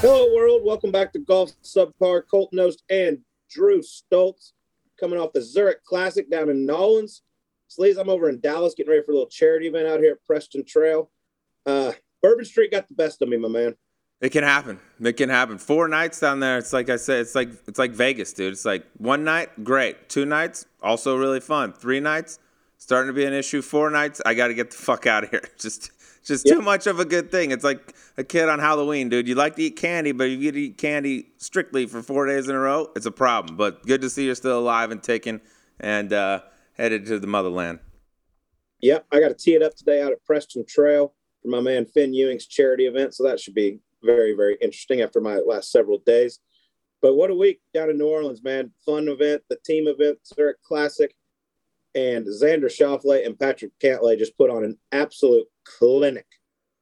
Hello, world. Welcome back to Golf Subpar. Colt Knost and Drew Stoltz coming off the Zurich Classic down in Nolens. Sleaze, I'm over in Dallas getting ready for a little charity event out here at Preston Trail. Uh, Bourbon Street got the best of me, my man. It can happen. It can happen. Four nights down there. It's like I said. It's like it's like Vegas, dude. It's like one night, great. Two nights, also really fun. Three nights, starting to be an issue. Four nights, I got to get the fuck out of here. Just just yep. too much of a good thing. It's like a kid on Halloween, dude. You like to eat candy, but if you eat candy strictly for four days in a row, it's a problem. But good to see you're still alive and ticking and uh, headed to the motherland. Yep, I got to tee it up today out at Preston Trail for my man Finn Ewing's charity event. So that should be very, very interesting after my last several days. But what a week down in New Orleans, man. Fun event, the team event, Zurich Classic. And Xander Schauffele and Patrick Cantlay just put on an absolute clinic.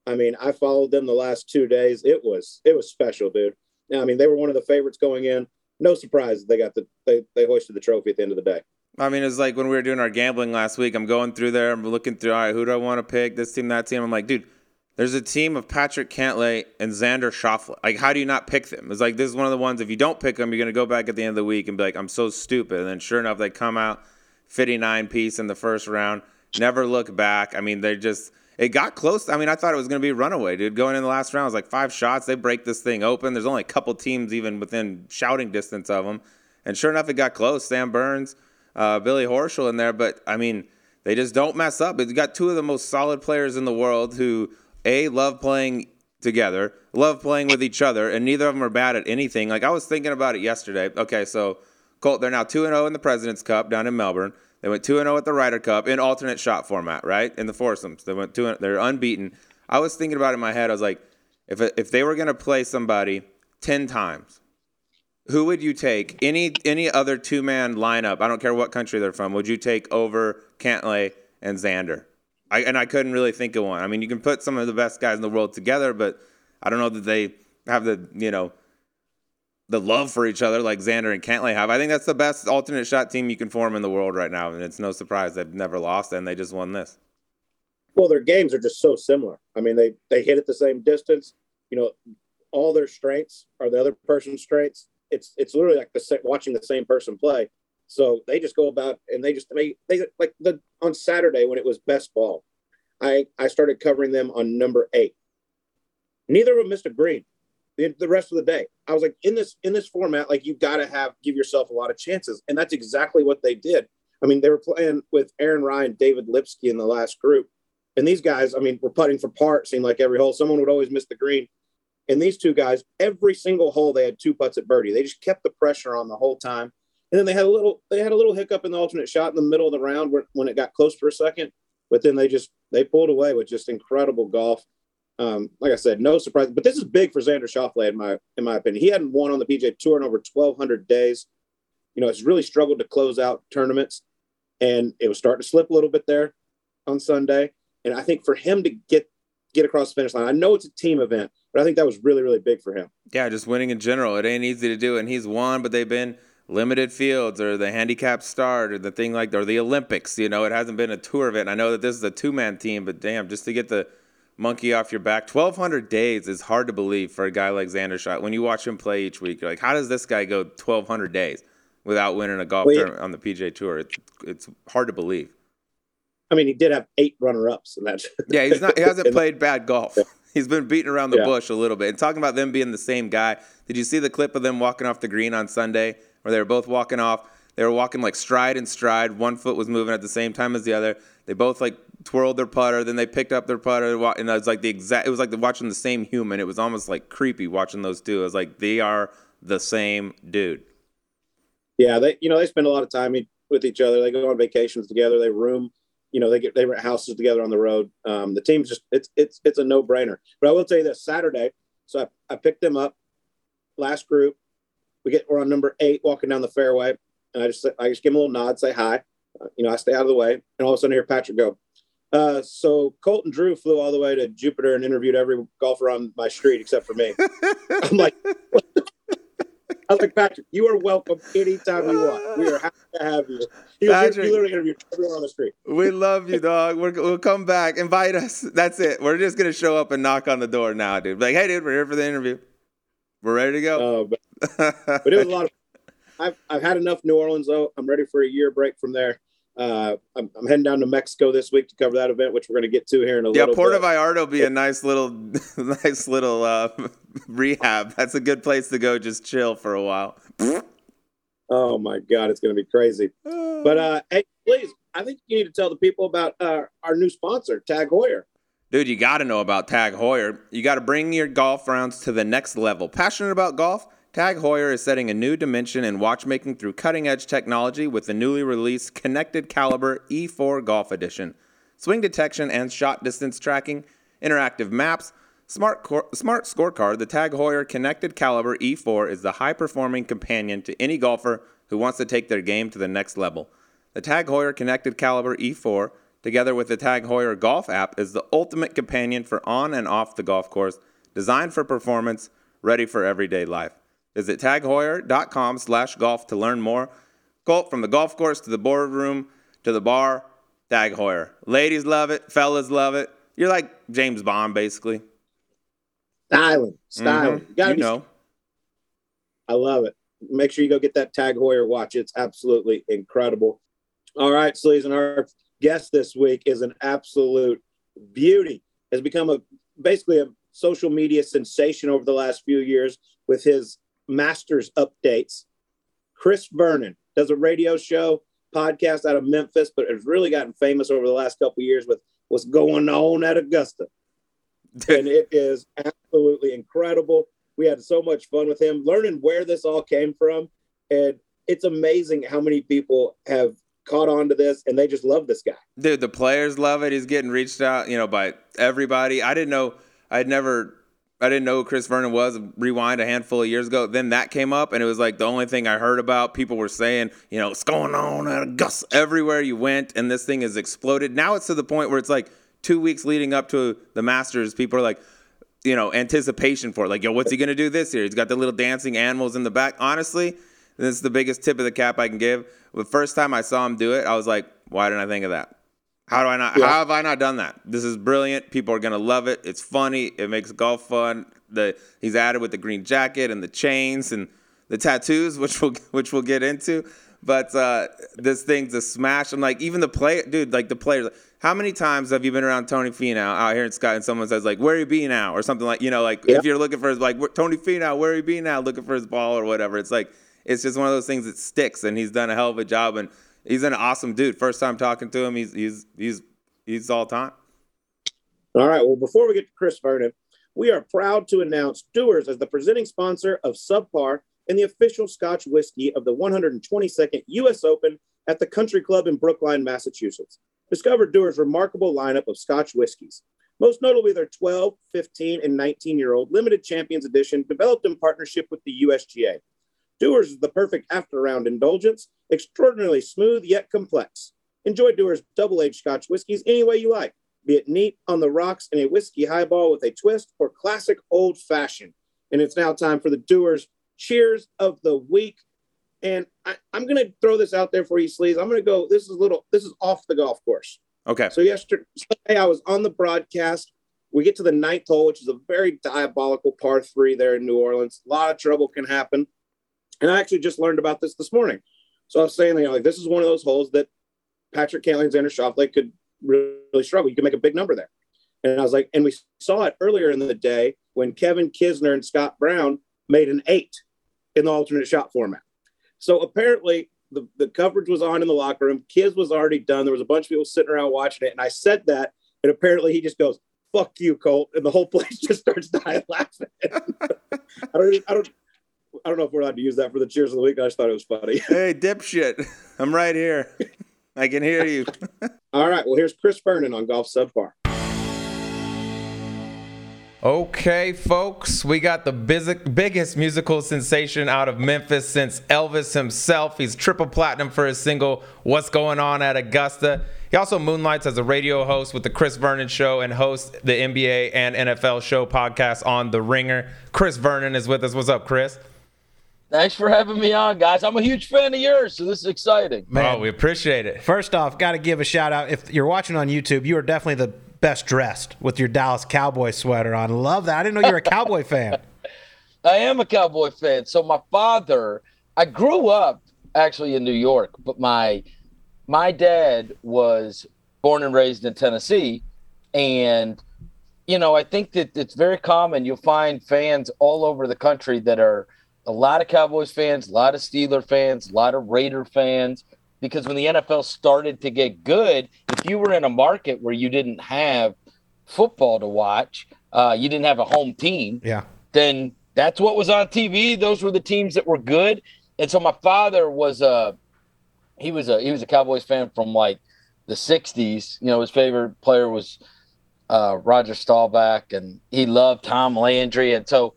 I mean, I followed them the last two days. It was it was special, dude. Now, I mean, they were one of the favorites going in. No surprise they got the they they hoisted the trophy at the end of the day. I mean, it's like when we were doing our gambling last week. I'm going through there. I'm looking through. All right, who do I want to pick? This team, that team. I'm like, dude, there's a team of Patrick Cantlay and Xander Schauffele. Like, how do you not pick them? It's like this is one of the ones. If you don't pick them, you're gonna go back at the end of the week and be like, I'm so stupid. And then sure enough, they come out 59 piece in the first round. Never look back. I mean, they just it got close. I mean, I thought it was going to be runaway, dude. Going in the last round, it was like five shots. They break this thing open. There's only a couple teams even within shouting distance of them. And sure enough, it got close. Sam Burns, uh, Billy Horschel in there. But, I mean, they just don't mess up. It's got two of the most solid players in the world who, A, love playing together, love playing with each other, and neither of them are bad at anything. Like, I was thinking about it yesterday. Okay, so Colt, they're now 2 0 in the President's Cup down in Melbourne. They went 2 0 at the Ryder Cup in alternate shot format, right? In the foursomes. They went 2 They're unbeaten. I was thinking about it in my head. I was like, if, if they were going to play somebody 10 times, who would you take? Any any other two man lineup? I don't care what country they're from. Would you take over Cantlay and Xander? I, and I couldn't really think of one. I mean, you can put some of the best guys in the world together, but I don't know that they have the you know the love for each other like Xander and Cantlay have. I think that's the best alternate shot team you can form in the world right now, and it's no surprise they've never lost and they just won this. Well, their games are just so similar. I mean, they they hit at the same distance. You know, all their strengths are the other person's strengths. It's it's literally like the watching the same person play. So they just go about and they just they they like the on Saturday when it was best ball, I I started covering them on number eight. Neither of them missed a green the, the rest of the day. I was like, in this in this format, like you've got to have give yourself a lot of chances, and that's exactly what they did. I mean, they were playing with Aaron Rai, David Lipsky in the last group, and these guys, I mean, were putting for par. Seemed like every hole, someone would always miss the green. And these two guys, every single hole, they had two putts at birdie. They just kept the pressure on the whole time. And then they had a little, they had a little hiccup in the alternate shot in the middle of the round where, when it got close for a second. But then they just they pulled away with just incredible golf. Um, like I said, no surprise. But this is big for Xander Schauffele, in my in my opinion. He hadn't won on the PGA Tour in over 1,200 days. You know, has really struggled to close out tournaments, and it was starting to slip a little bit there on Sunday. And I think for him to get get across the finish line, I know it's a team event, but I think that was really really big for him. Yeah, just winning in general, it ain't easy to do, and he's won, but they've been limited fields or the handicap start or the thing like or the Olympics. You know, it hasn't been a tour event. I know that this is a two man team, but damn, just to get the monkey off your back. 1,200 days is hard to believe for a guy like Xander Schauffele. When you watch him play each week, you're like, how does this guy go 1,200 days without winning a golf well, tournament on the PGA Tour? It's, it's hard to believe. I mean, he did have eight runner-ups, and that's yeah. He's not. He hasn't played bad golf. He's been beating around the yeah. bush a little bit. And talking about them being the same guy, did you see the clip of them walking off the green on Sunday, where they were both walking off? They were walking like stride and stride. One foot was moving at the same time as the other. They both like twirled their putter, then they picked up their putter, and it was like the exact. It was like watching the same human. It was almost like creepy watching those two. It was like they are the same dude. Yeah, they you know they spend a lot of time with each other. They go on vacations together. They room, you know, they get they rent houses together on the road. Um, the team's just it's it's it's a no brainer. But I will tell you this: Saturday, so I, I picked them up. Last group, we get we're on number eight, walking down the fairway, and I just I just give them a little nod, say hi. Uh, you know, I stay out of the way, and all of a sudden, I hear Patrick go, uh, so Colton Drew flew all the way to Jupiter and interviewed every golfer on my street except for me. I'm like, I was like, Patrick, you are welcome anytime you want. We are happy to have you. He, was, Patrick, he literally interviewed everyone on the street. We love you, dog. we will come back. Invite us. That's it. We're just gonna show up and knock on the door now, dude. Like, hey, dude, we're here for the interview. We're ready to go. Uh, but, but it was a lot of. I've I've had enough New Orleans though. I'm ready for a year break from there. Uh, I'm, I'm, heading down to Mexico this week to cover that event, which we're going to get to here in a yeah, little Yeah, Puerto bit. Vallarta will be a nice little, nice little uh, rehab. That's a good place to go, just chill for a while. oh my God, it's going to be crazy. But uh, hey, please, I think you need to tell the people about uh, our new sponsor, Tag Heuer. Dude, you got to know about Tag Heuer. You got to bring your golf rounds to the next level. Passionate about golf? Tag Heuer is setting a new dimension in watchmaking through cutting edge technology with the newly released Connected Calibre E4 Golf Edition. Swing detection and shot distance tracking, interactive maps, smart, cor- smart scorecard. The Tag Heuer Connected Calibre E4 is the high performing companion to any golfer who wants to take their game to the next level. The Tag Heuer Connected Calibre E4, together with the Tag Heuer Golf app, is the ultimate companion for on and off the golf course, designed for performance, ready for everyday life. Visit tagheuer.com slash golf to learn more. Colt, from the golf course to the boardroom to the bar, Tag Heuer. Ladies love it. Fellas love it. You're like James Bond, basically. Styling. Styling. Mhm. Gotta You be- know. I love it. Make sure you go get that Tag Heuer watch. It's absolutely incredible. All right, Sleaze, and our guest this week is an absolute beauty. Has become a basically a social media sensation over the last few years with his Masters updates. Chris Vernon does a radio show podcast out of Memphis, but has really gotten famous over the last couple years with what's going on at Augusta and it is absolutely incredible. We had so much fun with him, learning where this all came from, and it's amazing how many people have caught on to this and they just love this guy. Dude, the players love it. He's getting reached out, you know, by everybody. I didn't know. I'd never. I didn't know who Chris Vernon was. Rewind a handful of years ago. Then that came up, and it was like the only thing I heard about. People were saying, you know, what's going on at Gus Everywhere you went, and this thing has exploded. Now it's to the point where it's like two weeks leading up to the Masters. People are like, you know, anticipation for it. Like, yo, what's he gonna do this year? He's got the little dancing animals in the back. Honestly, this is the biggest tip of the cap I can give. The first time I saw him do it, I was like, why didn't I think of that? How do I not? Yeah. How have I not done that? This is brilliant. People are gonna love it. It's funny. It makes golf fun. The he's added with the green jacket and the chains and the tattoos, which we'll which we'll get into. But uh, this thing's a smash. I'm like, even the play, dude. Like the players. How many times have you been around Tony Finau out here in Scott, and someone says like, "Where you be now?" or something like, you know, like Yeah. if you're looking for his like Tony Finau, where you be now? Looking for his ball or whatever. It's like it's just one of those things that sticks, and he's done a hell of a job, and he's an awesome dude. First time talking to him, he's he's he's he's all time. All right. Well, before we get to Chris Vernon, we are proud to announce Dewar's as the presenting sponsor of Subpar and the official Scotch whiskey of the 122nd U.S. Open at the Country Club in Brookline, Massachusetts. Discover Dewar's remarkable lineup of Scotch whiskeys, most notably their 12, 15, and 19 year old limited champions edition developed in partnership with the USGA. Dewar's is the perfect after round indulgence, extraordinarily smooth yet complex. Enjoy Dewar's double aged Scotch whiskies any way you like be it neat on the rocks in a whiskey highball with a twist or classic old fashioned. And it's now time for the Dewar's cheers of the week. And I, I'm going to throw this out there for you, Sleaze. I'm going to go. This is a little. This is off the golf course. Okay. So yesterday, I was on the broadcast. We get to the ninth hole, which is a very diabolical par three there in New Orleans. A lot of trouble can happen. And I actually just learned about this this morning. So I was saying, you know, like this is one of those holes that Patrick Cantlay and Xander Schauffele could really struggle. You can make a big number there. And I was like, and we saw it earlier in the day when Kevin Kisner and Scott Brown made an eight in the alternate shot format. So apparently the, the coverage was on in the locker room. Kiz was already done. There was a bunch of people sitting around watching it. And I said that. And apparently he just goes, fuck you, Colt. And the whole place just starts dying laughing. I don't, I don't, I don't know if we're allowed to use that for the cheers of the week. I just thought it was funny. Hey, dipshit. I'm right here. I can hear you. All right. Well, here's Chris Vernon on Golf Subpar. Okay, folks, we got the biz- biggest musical sensation out of Memphis since Elvis himself. He's triple platinum for his single "What's Going On at Augusta." He also moonlights as a radio host with the Chris Vernon Show and hosts the NBA and NFL show podcast on The Ringer. Chris Vernon is with us. What's up, Chris? Thanks for having me on, guys. I'm a huge fan of yours, so this is exciting. Man. Oh, we appreciate it. First off, got to give a shout out. If you're watching on YouTube, you are definitely the best dressed with your Dallas Cowboy sweater on. Love that. I didn't know you were a Cowboy fan. I am a Cowboy fan. So my father, I grew up actually in New York, but my my dad was born and raised in Tennessee, and you know I think that it's very common. You'll find fans all over the country that are a lot of Cowboys fans, a lot of Steeler fans, a lot of Raider fans. Because when the NFL started to get good, if you were in a market where you didn't have football to watch, uh, you didn't have a home team, Yeah. then that's what was on TV. Those were the teams that were good. And so my father was a he was a he was a Cowboys fan from like the '60s. You know, his favorite player was uh, Roger Staubach, and he loved Tom Landry. And so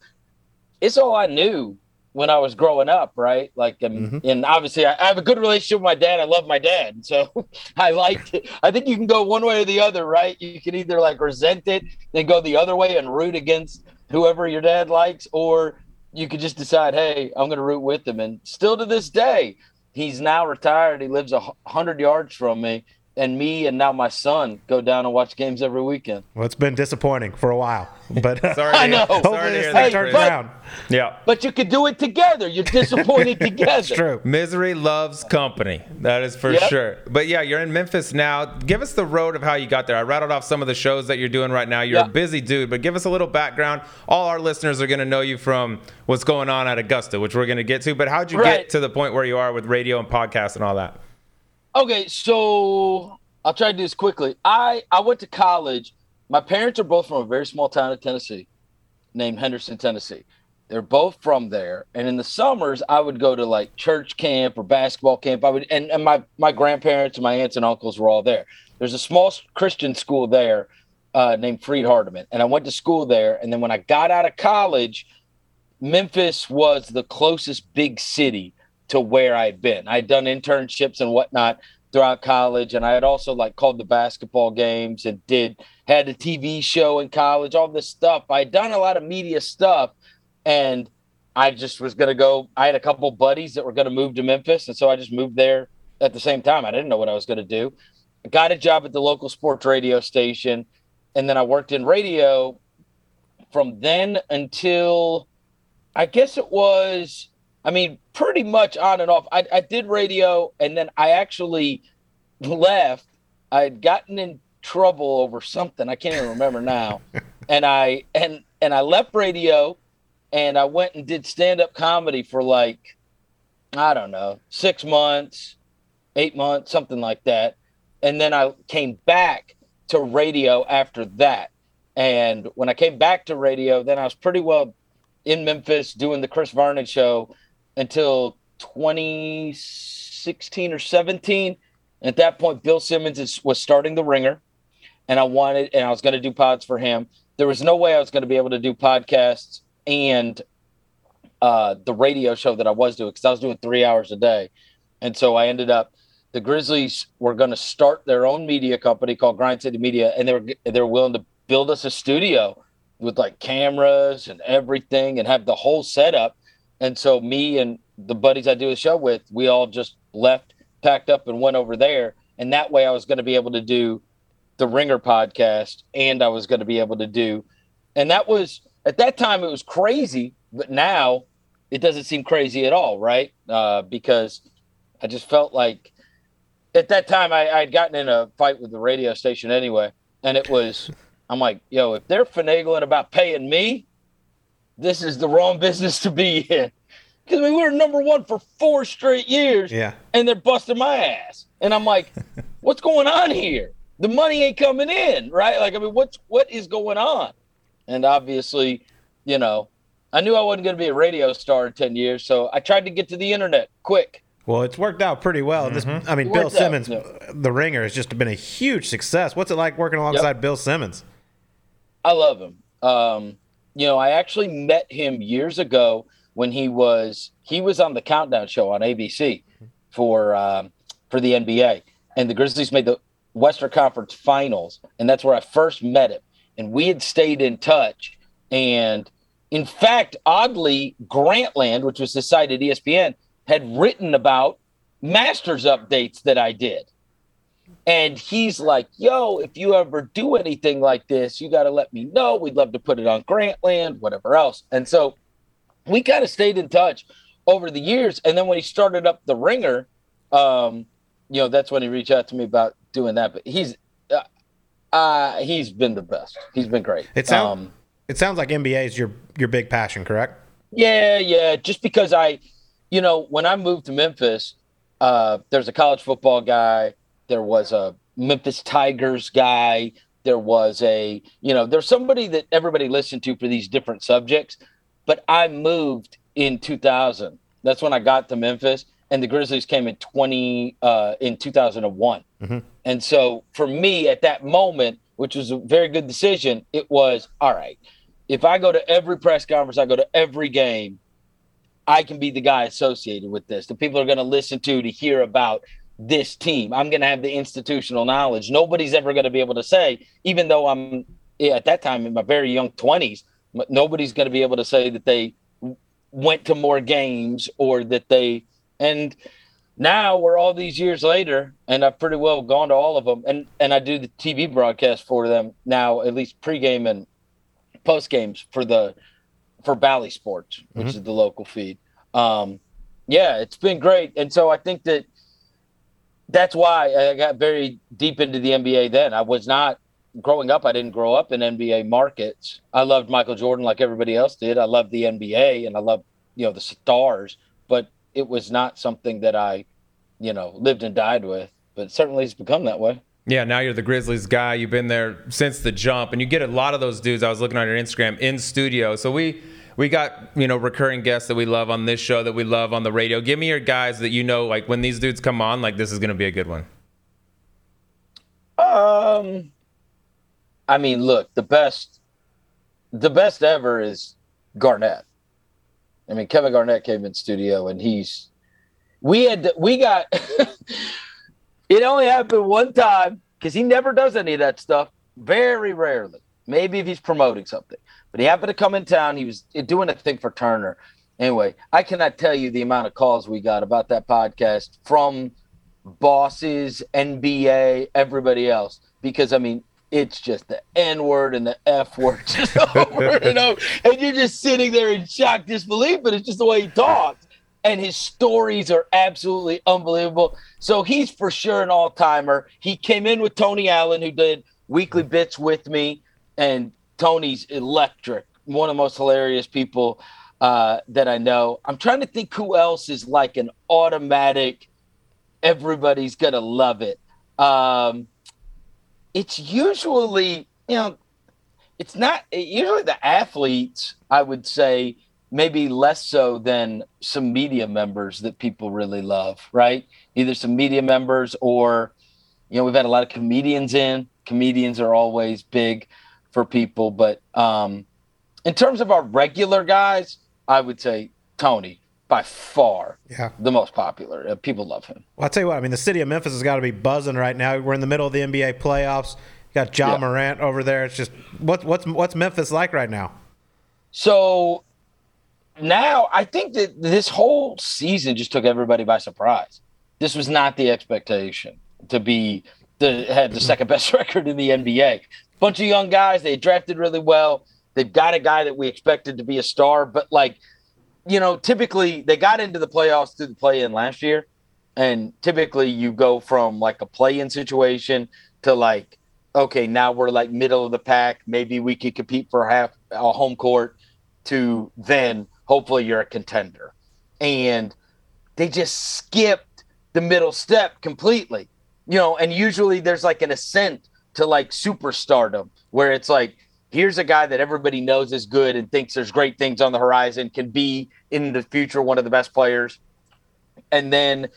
it's all I knew when I was growing up, right? Like, and, mm-hmm. and obviously, I, I have a good relationship with my dad. I love my dad, so I liked it. I think you can go one way or the other, right? You can either like resent it, then go the other way and root against whoever your dad likes, or you could just decide, hey, I'm going to root with him. And still to this day, he's now retired. He lives a hundred yards from me, and me and now my son go down and watch games every weekend. Well, it's been disappointing for a while, but Sorry, I know. Sorry hopefully to this thing turns Chris. around. Yeah. But you could do it together. You're disappointed together. That's true. Misery loves company. That is for Yep. sure. But yeah, you're in Memphis now. Give us the road of how you got there. I rattled off some of the shows that you're doing right now. You're Yeah. a busy dude, but give us a little background. All our listeners are going to know you from what's going on at Augusta, which we're going to get to. But how'd you Right. get to the point where you are with radio and podcasts and all that? Okay, so I'll try to do this quickly. I I went to college. My parents are both from a very small town in Tennessee, named Henderson, Tennessee. They're both from there, and in the summers I would go to like church camp or basketball camp. I would, and, and my my grandparents and my aunts and uncles were all there. There's a small Christian school there uh, named Freed Hardeman, and I went to school there. And then when I got out of college, Memphis was the closest big city to where I'd been. I'd done internships and whatnot throughout college, and I had also like called the basketball games and did had a TV show in college, all this stuff. I had done a lot of media stuff, and I just was gonna go. I had a couple buddies that were gonna move to Memphis, and so I just moved there at the same time. I didn't know what I was gonna do. I got a job at the local sports radio station, and then I worked in radio from then until I guess it was, I mean, pretty much on and off. I, I did radio and then I actually left. I had gotten in trouble over something. I can't even remember now. and I and and I left radio and I went and did stand-up comedy for like I don't know, six months, eight months, something like that. And then I came back to radio after that. And when I came back to radio, then I was pretty well in Memphis doing the Chris Vernon show until 2016 or 17. At that point, Bill Simmons is, was starting the Ringer, and I wanted, and I was going to do pods for him. There was no way I was going to be able to do podcasts and uh, the radio show that I was doing because I was doing three hours a day, and so I ended up. The Grizzlies were going to start their own media company called Grind City Media, and they were they were willing to build us a studio with like cameras and everything and have the whole setup. And so me and the buddies I do a show with, we all just left, packed up and went over there. And that way I was going to be able to do the Ringer podcast and I was going to be able to do and that was at that time it was crazy, but now it doesn't seem crazy at all, right? Uh, because I just felt like at that time I I'd gotten in a fight with the radio station anyway, and it was I'm like, yo, if they're finagling about paying me, this is the wrong business to be in. Because I mean, we were number one for four straight years, Yeah. and they're busting my ass. And I'm like, what's going on here? The money ain't coming in, right? Like, I mean, what's what is going on? And obviously, you know, I knew I wasn't going to be a radio star in ten years, so I tried to get to the internet quick. Well, it's worked out pretty well. This, I mean, Bill worked out, Simmons, the Ringer, has just been a huge success. What's it like working alongside Bill Simmons? I love him. Um, you know, I actually met him years ago when he was he was on the Countdown Show on ABC for um, for the NBA, and the Grizzlies made the Western Conference Finals, and that's where I first met him. And we had stayed in touch, and in fact, oddly, Grantland, which was E ESPN, had written about Masters updates that I did. And he's like, yo, if you ever do anything like this, you got to let me know. We'd love to put it on Grantland, whatever else. And so we kind of stayed in touch over the years. And then when he started up the Ringer, um, you know, that's when he reached out to me about doing that. But he's uh, uh he's been the best. He's been great. It sounds um, it sounds like NBA is your your big passion, correct? Yeah, yeah. Just because I, you know, when I moved to Memphis, uh, there's a college football guy. There was a Memphis Tigers guy. There was a, you know, there's somebody that everybody listened to for these different subjects. But I moved in 2000. That's when I got to Memphis, and the Grizzlies came in 20 uh, in 2001. Mm-hmm. And so for me at that moment, which was a very good decision, it was all right. If I go to every press conference, I go to every game, I can be the guy associated with this. The people are going to listen to to hear about this team. I'm going to have the institutional knowledge. Nobody's ever going to be able to say, even though I'm at that time in my very young 20s, nobody's going to be able to say that they went to more games or that they and now we're all these years later and i've pretty well gone to all of them and and i do the tv broadcast for them now at least pregame and post games for the for bally sports which mm-hmm. is the local feed um yeah it's been great and so i think that that's why i got very deep into the nba then i was not growing up, I didn't grow up in NBA markets. I loved Michael Jordan like everybody else did. I loved the NBA and I loved, you know, the stars, but it was not something that I, you know, lived and died with. But certainly it's become that way. Yeah, now you're the Grizzlies guy. You've been there since the jump, and you get a lot of those dudes. I was looking on your Instagram in studio. So we we got you know recurring guests that we love on this show that we love on the radio. Give me your guys that you know like when these dudes come on, like this is gonna be a good one. Um, I mean, look, the best, the best ever is Garnett. I mean, Kevin Garnett came in studio and he's, we had, we got, it only happened one time because he never does any of that stuff. Very rarely. Maybe if he's promoting something, but he happened to come in town. He was doing a thing for Turner. Anyway, I cannot tell you the amount of calls we got about that podcast from bosses, NBA, everybody else. Because I mean, it's just the N word and the F word just over and over. And you're just sitting there in shock disbelief, but it's just the way he talks. And his stories are absolutely unbelievable. So he's for sure an all timer. He came in with Tony Allen, who did weekly bits with me. And Tony's electric, one of the most hilarious people uh, that I know. I'm trying to think who else is like an automatic, everybody's going to love it. Um, it's usually, you know, it's not usually the athletes, I would say, maybe less so than some media members that people really love, right? Either some media members or, you know, we've had a lot of comedians in. Comedians are always big for people. But um, in terms of our regular guys, I would say Tony by far yeah. the most popular. Uh, people love him. Well, I'll tell you what, I mean, the city of Memphis has got to be buzzing right now. We're in the middle of the NBA playoffs. You got Ja yeah. Morant over there. It's just what, what's what's Memphis like right now? So now I think that this whole season just took everybody by surprise. This was not the expectation to be the had the second best record in the NBA. Bunch of young guys, they drafted really well. They've got a guy that we expected to be a star, but like you know, typically they got into the playoffs through the play in last year. And typically you go from like a play in situation to like, okay, now we're like middle of the pack. Maybe we could compete for half a home court to then hopefully you're a contender. And they just skipped the middle step completely. You know, and usually there's like an ascent to like superstardom where it's like here's a guy that everybody knows is good and thinks there's great things on the horizon, can be in the future one of the best players. And then,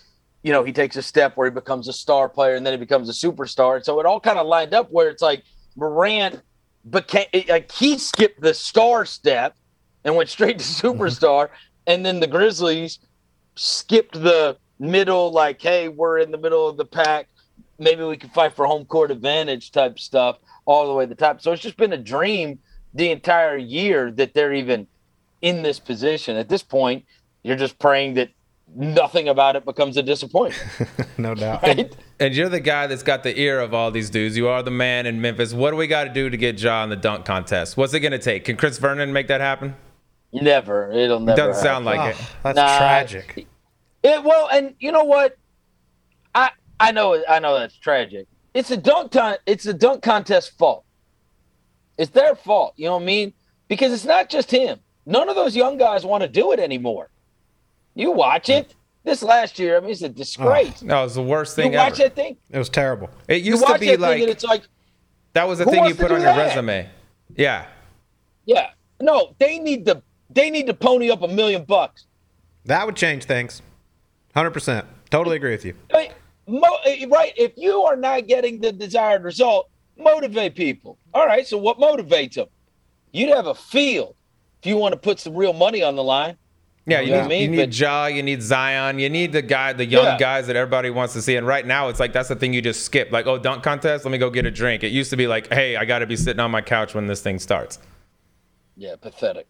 you know, he takes a step where he becomes a star player and then he becomes a superstar. And so it all kind of lined up where it's like Morant became like he skipped the star step and went straight to superstar. And then the Grizzlies skipped the middle, like, hey, we're in the middle of the pack. Maybe we can fight for home court advantage type stuff all the way to the top. So it's just been a dream the entire year that they're even in this position. At this point, you're just praying that nothing about it becomes a disappointment. no doubt. Right? And, and, you're the guy that's got the ear of all these dudes. You are the man in Memphis. What do we got to do to get Ja in the dunk contest? What's it going to take? Can Chris Vernon make that happen? Never. It'll never. Doesn't sound like Oh, it. that's Nah. tragic. It well, and you know what? I I know I know that's tragic. It's a dunk ton. It's a dunk contest fault. It's their fault. You know what I mean? Because it's not just him. None of those young guys want to do it anymore. You watch it. This last year, I mean, it's a disgrace. Oh, no, it's the worst thing you thing watch that thing. It was terrible. It used to be that like thing, and it's like, that was the thing you put on your that? resume. Yeah. yeah, no, they need to. They need to pony up a million bucks. That would change things. 100%. Totally agree with you. I mean, mo- eh, right? If you are not getting the desired result, motivate people. All right. So what motivates them? You'd have a field if you want to put some real money on the line. Yeah, You you, know what I need, you need But- Ja, you need Zion, you need the guy, the young Yeah. guys that everybody wants to see. And right now, it's like that's the thing you just skip. Like, oh, dunk contest, let me go get a drink. It used to be like, hey, I got to be sitting on my couch when this thing starts. Yeah, pathetic.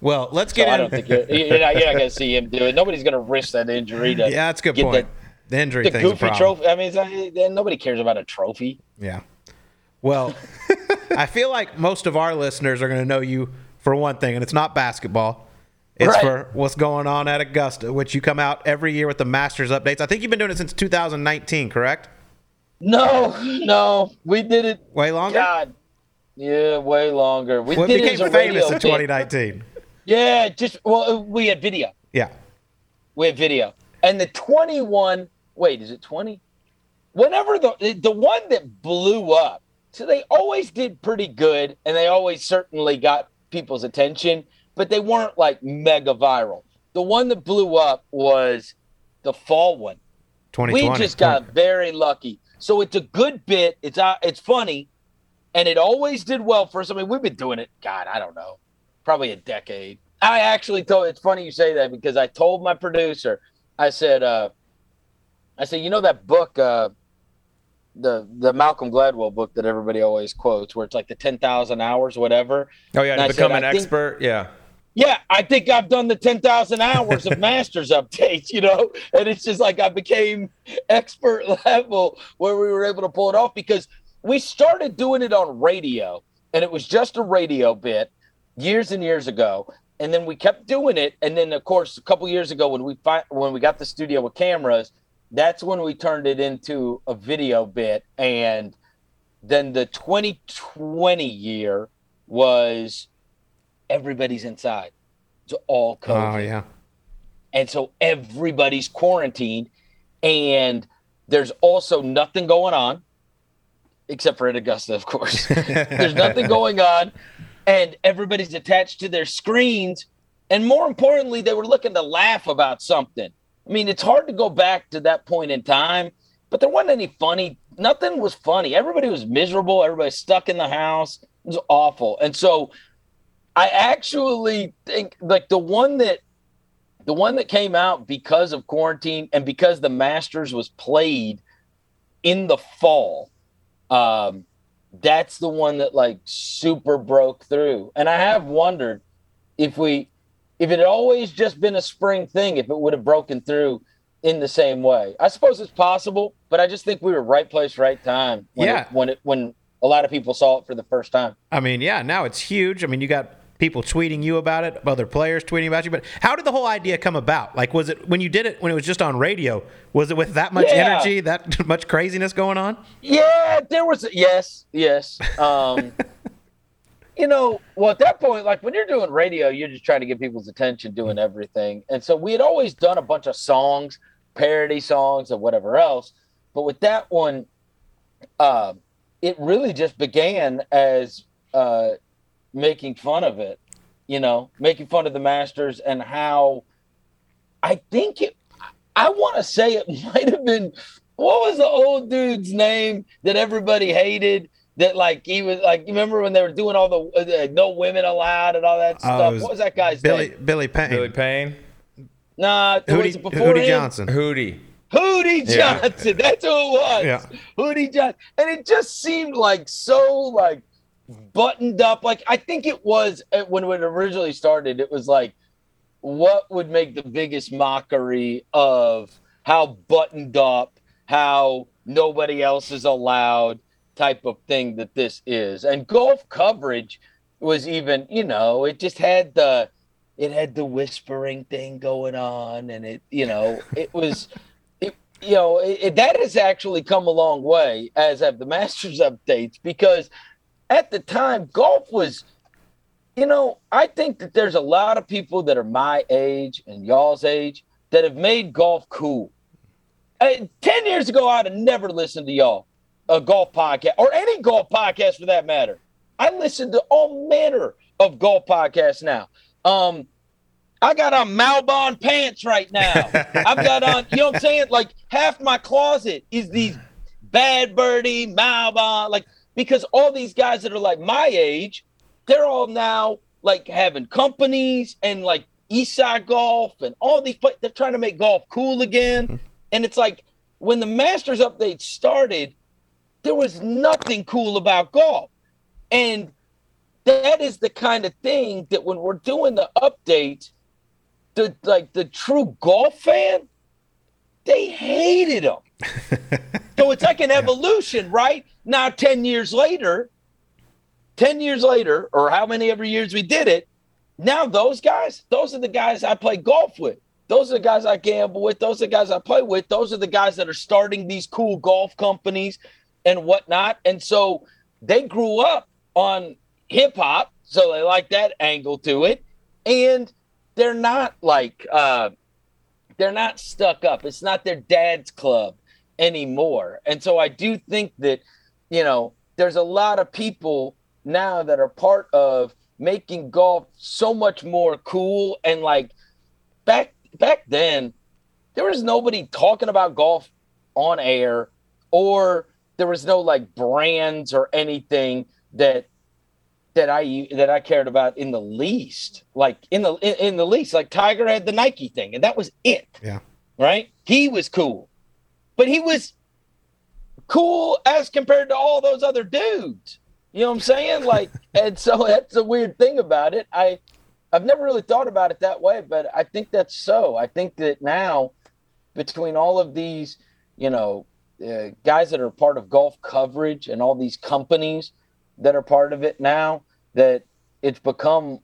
Well, let's So get I in. don't think you're, you're not, not going to see him do it. Nobody's going to risk that injury to yeah, that's a good get point. The injury the thing's goofy trophy. I mean, then nobody cares about a trophy. Yeah. Well, I feel like most of our listeners are going to know you for one thing, and it's not basketball. It's Right. for what's going on at Augusta, which you come out every year with the Masters updates. I think you've been doing it since 2019, correct? No, no, we did it. Way longer? God, yeah, way longer. We Well, it did it became famous in 2019. Yeah, just well, we had video. Yeah. We had video, and the 21. Wait, is it 20? Whenever the the one that blew up, so they always did pretty good, and they always certainly got people's attention, but they weren't like mega viral. The one that blew up was the fall one. 2020. We just got very lucky. So it's a good bit. It's uh, it's funny, and it always did well for us. I mean, we've been doing it. God, I don't know, probably a decade. I actually told. It's funny you say that because I told my producer. I said, uh, I said, you know that book, uh, the the Malcolm Gladwell book that everybody always quotes, where it's like the ten thousand hours, whatever. Oh, yeah, And I to become said, an I think- expert. Yeah. Yeah, I think I've done the 10,000 hours of masters updates, you know, and it's just like I became expert level where we were able to pull it off because we started doing it on radio and it was just a radio bit years and years ago. And then we kept doing it. And then, of course, a couple years ago when we fi- when we got the studio with cameras, that's when we turned it into a video bit. And then the 2020 year was everybody's inside. It's all oh, COVID. Oh, yeah. And so everybody's quarantined. And there's also nothing going on, except for at Augusta, of course. there's nothing going on. And everybody's attached to their screens. And more importantly, they were looking to laugh about something. I mean, it's hard to go back to that point in time, but there wasn't any funny. Nothing was funny. Everybody was miserable. Everybody stuck in the house. It was awful. And so I actually think like the one that the one that came out because of quarantine and because the Masters was played in the fall. Um, that's the one that like super broke through. And I have wondered if we if it had always just been a spring thing, if it would have broken through in the same way. I suppose it's possible, but I just think we were right place, right time when Yeah. it, when it when a lot of people saw it for the first time. I mean, yeah, now it's huge. I mean, you got people tweeting you about it, other players tweeting about you. But how did the whole idea come about? Like, was it when you did it when it was just on radio? Was it with that much Yeah. energy, that much craziness going on? Yeah, there was yes, yes. Um you know, well at that point, like when you're doing radio, you're just trying to get people's attention doing everything. And so we had always done a bunch of songs, parody songs and whatever else. But with that one, uh, it really just began as uh making fun of it, you know, making fun of the masters and how I think it I want to say it might have been what was the old dude's name that everybody hated? That like he was like, you remember when they were doing all the uh, no women allowed and all that Oh, stuff? it was What was that guy's Billy name? Billy Payne, Billy Payne, Nah, it was Hootie, it before Hootie him? Johnson. Hootie. Hootie Yeah. Johnson. That's who it was. Yeah. Hootie Johnson. And it just seemed like so like buttoned up. Like I think it was uh, when it originally started, it was like what would make the biggest mockery of how buttoned up, how nobody else is allowed type of thing that this is. And golf coverage was even, you know, it just had the it had the whispering thing going on, and it, you know, it was, it, you know, it, it, that has actually come a long way as have the Masters updates because at the time golf was, you know, I think that there's a lot of people that are my age and y'all's age that have made golf cool. I, Ten years ago, I'd have never listened to y'all a golf podcast or any golf podcast for that matter. I listen to all manner of golf podcasts now. Um, I got on Malbon pants right now. I've got on, you know what I'm saying? Like half my closet is these Bad Birdie, Malbon, like because all these guys that are like my age, they're all now like having companies and like Eastside Golf and all these. They're trying to make golf cool again, and it's like when the Masters update started, there was nothing cool about golf. And that is the kind of thing that when we're doing the update, the like the true golf fan, they hated them. so it's like an evolution, right? Now, 10 years later, 10 years later, or how many ever years we did it, now those guys, those are the guys I play golf with. Those are the guys I gamble with. Those are the guys I play with. Those are the guys that are starting these cool golf companies and whatnot. And so they grew up on hip hop, so they like that angle to it. And they're not like uh they're not stuck up. It's not their dad's club anymore. And so I do think that, you know, there's a lot of people now that are part of making golf so much more cool and like back back then there was nobody talking about golf on air or there was no like brands or anything that that I that I cared about in the least. Like in the in, in, the least, like Tiger had the Nike thing, and that was it. Yeah. Right. He was cool, but he was cool as compared to all those other dudes. You know what I'm saying? Like, and so that's a weird thing about it. I I've never really thought about it that way, but I think that's so. I think that now between all of these, you know, uh, guys that are part of golf coverage and all these companies that are part of it now that it's become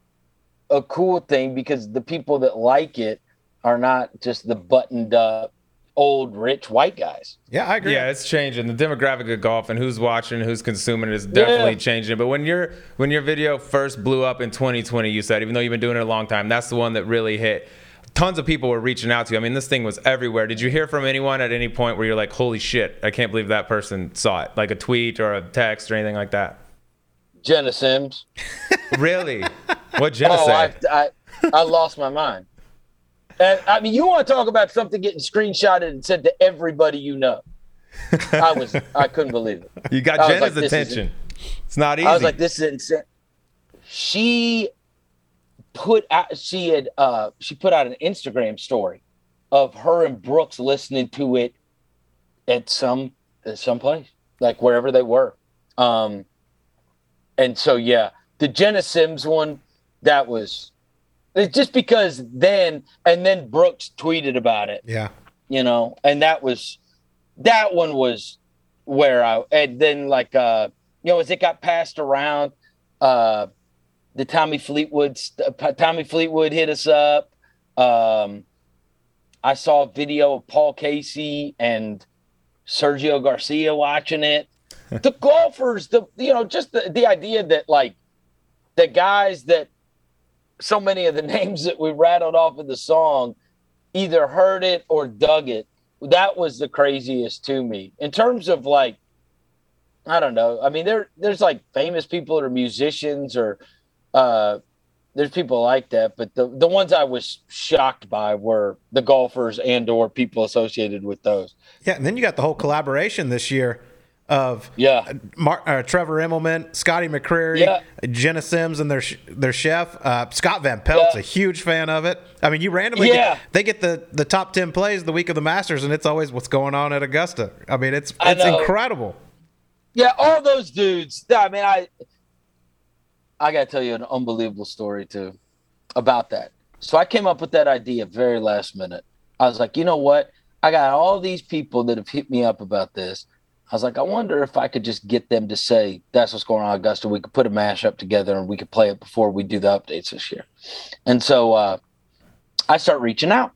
a cool thing because the people that like it are not just the buttoned up old rich white guys. Yeah, I agree. Yeah, it's changing. The demographic of golf and who's watching, who's consuming it is definitely yeah. changing. But when your when your video first blew up in 2020, you said even though you've been doing it a long time, that's the one that really hit tons of people were reaching out to you. I mean, this thing was everywhere. Did you hear from anyone at any point where you're like, holy shit, I can't believe that person saw it? Like a tweet or a text or anything like that? Jenna Sims. really? What Jenna oh? I, I, I lost my mind. And I mean, you want to talk about something getting screenshotted and sent to everybody you know. I was, I couldn't believe it. You got Jenna's like, attention. It's not easy. I was like, this is insane. She put out she had uh she put out an Instagram story of her and Brooks listening to it at some at some place, like wherever they were. Um and so yeah, the Jenna Sims one, that was it's just because then and then Brooks tweeted about it. Yeah. You know, and that was that one was where I and then like uh you know as it got passed around uh the Tommy Fleetwood uh, Tommy Fleetwood hit us up. Um, I saw a video of Paul Casey and Sergio Garcia watching it. the golfers, the you know, just the, the idea that like the guys that so many of the names that we rattled off in the song either heard it or dug it. That was the craziest to me. In terms of like, I don't know. I mean, there there's like famous people that are musicians or uh, there's people like that, but the the ones I was shocked by were the golfers and or people associated with those. Yeah, and then you got the whole collaboration this year of yeah, Mar- uh, Trevor Immelman, Scotty McCreery, yeah. Jenna Sims, and their sh- their chef uh, Scott Van Pelt's yeah. a huge fan of it. I mean, you randomly yeah. get, they get the the top ten plays the week of the Masters, and it's always what's going on at Augusta. I mean, it's it's incredible. Yeah, all those dudes. I mean, I I got to tell you an unbelievable story too about that. So I came up with that idea very last minute. I was like, you know what? I got all these people that have hit me up about this. I was like, I wonder if I could just get them to say that's what's going on, Augusta. We could put a mashup together and we could play it before we do the updates this year. And so uh, I start reaching out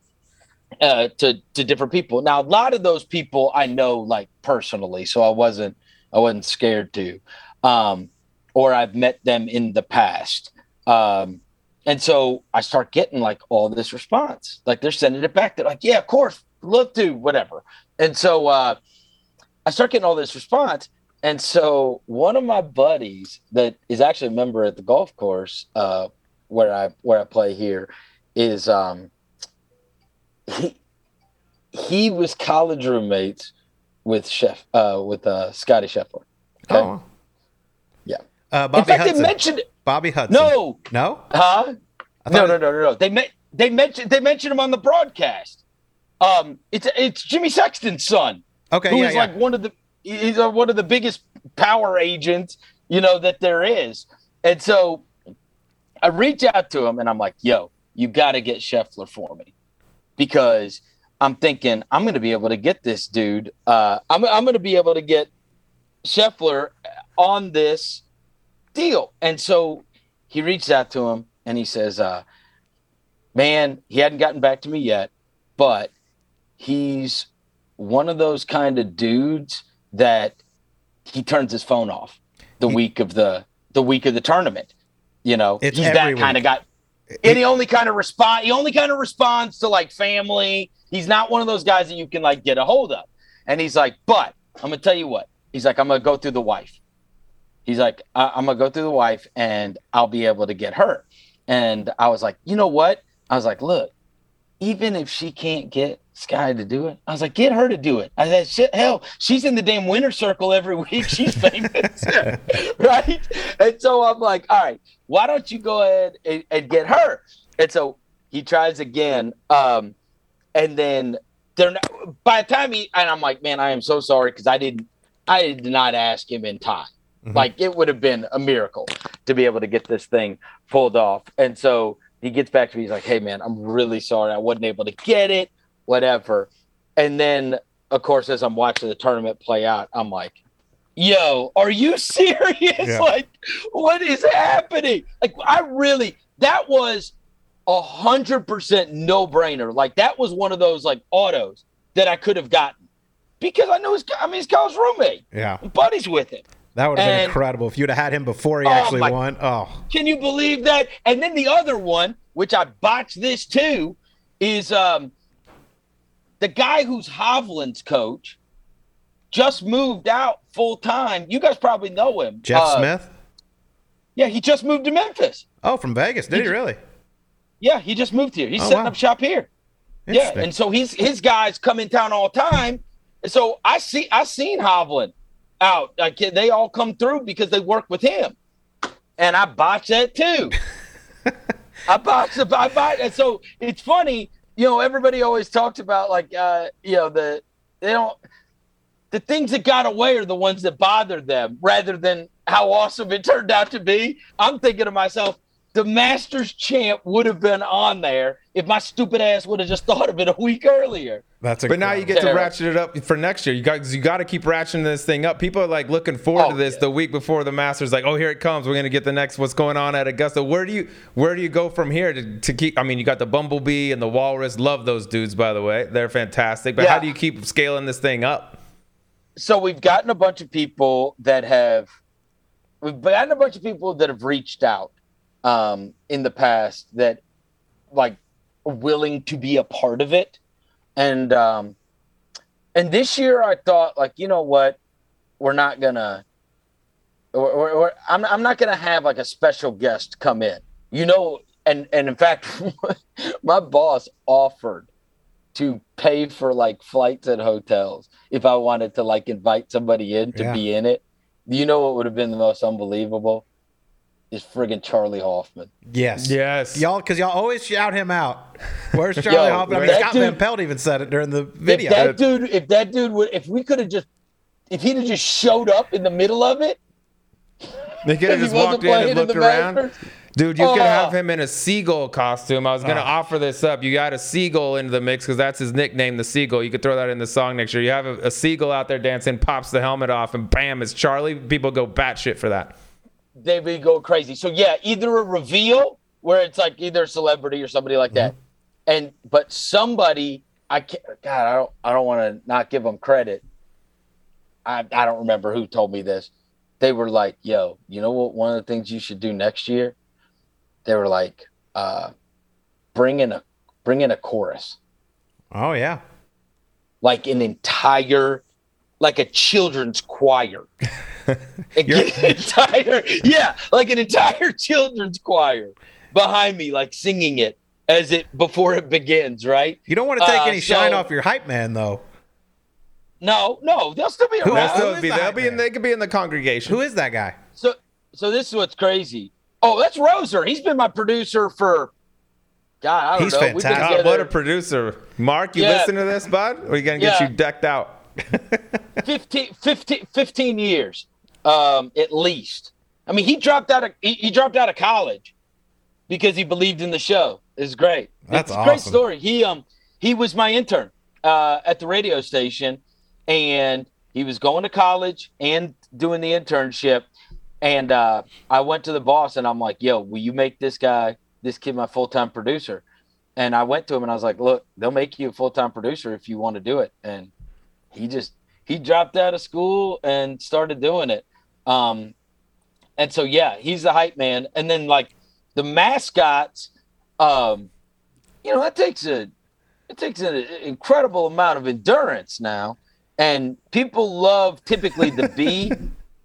uh, to to different people. Now, a lot of those people I know like personally, so I wasn't I wasn't scared to, um, or I've met them in the past. Um, and so I start getting like all this response. Like they're sending it back. They're like, yeah, of course, love to, whatever. And so uh, I start getting all this response. And so one of my buddies that is actually a member at the golf course uh, where I where I play here is um, he he was college roommates with Chef uh, with uh, Scotty Scheffler. Okay? Oh. Uh, In Bobby fact, Hudson. they mentioned Bobby Hudson. no, No? huh? No, no, no, no, no. They me- they mentioned they mentioned him on the broadcast. Um, it's it's Jimmy Sexton's son, Okay, who is yeah, yeah. like one of the he's uh, one of the biggest power agents you know that there is. And so I reach out to him and I'm like, "Yo, you got to get Scheffler for me," because I'm thinking I'm going to be able to get this dude. Uh, I'm I'm going to be able to get Scheffler on this deal. And so he reached out to him and he says, uh, man, he hadn't gotten back to me yet, but he's one of those kind of dudes that he turns his phone off the He- week of the the week of the tournament. You know, he's that kind of guy. And he only kind of respond. He only kind of responds to like family. He's not one of those guys that you can like get a hold of. And he's like, but I'm gonna tell you what. He's like, I'm gonna go through the wife. He's like, I- I'm gonna go through the wife, and I'll be able to get her. And I was like, you know what? I was like, look, even if she can't get Sky to do it, I was like, get her to do it. I said, shit, hell, she's in the damn winner circle every week. She's famous, right? And so I'm like, all right, why don't you go ahead and, and get her? And so he tries again, um, and then they're not, by the time he and I'm like, man, I am so sorry because I didn't, I did not ask him in time. Mhm. Like it would have been a miracle to be able to get this thing pulled off. And so he gets back to me. He's like, "Hey, man, I'm really sorry. I wasn't able to get it. Whatever." And then, of course, as I'm watching the tournament play out, I'm like, "Yo, are you serious? Yeah. Like, what is happening? Like, I really that was a hundred percent no brainer. Like, that was one of those like autos that I could have gotten because I knew his. I mean, his college roommate, Yeah. buddies with him. That would have been incredible if you'd have had him before he Oh, actually my- won. Oh, Can you believe that? And then the other one, which I botched this too, is um the guy who's Hovland's coach just moved out full time. You guys probably know him. Jeff Uh, Smith? Yeah, he just moved to Memphis. Oh, from Vegas. Did he he- really? Yeah, he just moved here. He's Oh, setting wow. up shop here. Yeah, and so he's his guys come in town all the time. And so I see I seen Hovland out. Like they all come through because they work with him. And I botched that too. I botched it. I botched and so it's funny, you know, everybody always talks about like uh, you know, the they don't the things that got away are the ones that bother them rather than how awesome it turned out to be. I'm thinking to myself, the Masters champ would have been on there if my stupid ass would have just thought of it a week earlier. That's But now you get to ratchet it up for next year. You got you got to keep ratcheting this thing up. People are like looking forward Oh, to this yeah. the week before the Masters. Like, oh, here it comes. We're gonna get the next. What's going on at Augusta? Where do you where do you go from here to, to keep? I mean, you got the Bumblebee and the Walrus. Love those dudes, by the way. They're fantastic. But how do you keep scaling this thing up? So we've gotten a bunch of people that have we've gotten a bunch of people that have reached out um, in the past that like willing to be a part of it, and um, and this year I thought like you know what we're not gonna or, or, or I'm I'm not gonna have like a special guest come in, you know, and and in fact my boss offered to pay for like flights and hotels if I wanted to like invite somebody in to Yeah. be in it. You know what would have been the most unbelievable? Is friggin' Charley Hoffman. yes. Yes. Y'all, because y'all always shout him out. Where's Charley Yo, Hoffman? I mean, that Scott Van Pelt even said it during the video. If that dude, if that dude would, if we could have just, if he'd have just showed up in the middle of it, They could have he just walked in and looked the around. Masters, Dude, you could Oh. have him in a seagull costume. I was gonna Oh. offer this up. You got a seagull into the mix because that's his nickname, the seagull. You could throw that in the song next year. You have a, a seagull out there dancing, pops the helmet off, and bam, it's Charley. People go batshit for that. They would go crazy. So yeah, either a reveal where it's like either a celebrity or somebody like that, and but somebody I can't. God, I don't. I don't want to not give them credit. I I don't remember who told me this. They were like, "Yo, you know what? One of the things you should do next year." They were like, uh, "Bring in a bring in a chorus, Oh yeah. like an entire." Like a children's choir. An entire, yeah, like an entire children's choir behind me, like singing it as it before it begins, right? You don't want to take Uh, any shine off your hype man though. No, no, they'll still be around. else They'll be, the they'll be in, they could be in the congregation. Who is that guy? So, so this is what's crazy. Oh, that's Roser. He's been my producer for, God, I don't He's know. Fantastic. God, what a producer. Mark, you Yeah. listen to this, bud? Or are you going to get Yeah. you decked out? 15, 15, 15 years, um, at least. I mean, he dropped out of he, he dropped out of college because he believed in the show. It's great. That's it's a great story. He um he was my intern uh, at the radio station, and he was going to college and doing the internship. And uh, I went to the boss and I'm like, "Yo, will you make this guy, this kid, my full time producer?" And I went to him and I was like, "Look, they'll make you a full time producer if you want to do it." And he just he dropped out of school and started doing it. Um, and so yeah, he's the hype man. And then like the mascots, um, you know, that takes a it takes an incredible amount of endurance now. And people love typically the bee.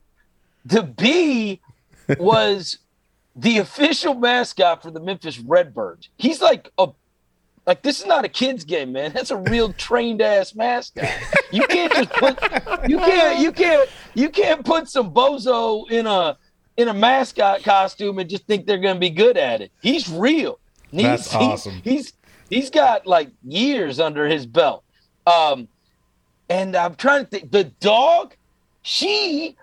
the bee was the official mascot for the Memphis Redbirds. He's like a like this is not a kids game, man. That's a real trained ass mascot. You can't just put you can't you can't you can't put some bozo in a in a mascot costume and just think they're gonna be good at it. He's real. He's, That's he- awesome. he's he's got like years under his belt. Um and I'm trying to think the dog, she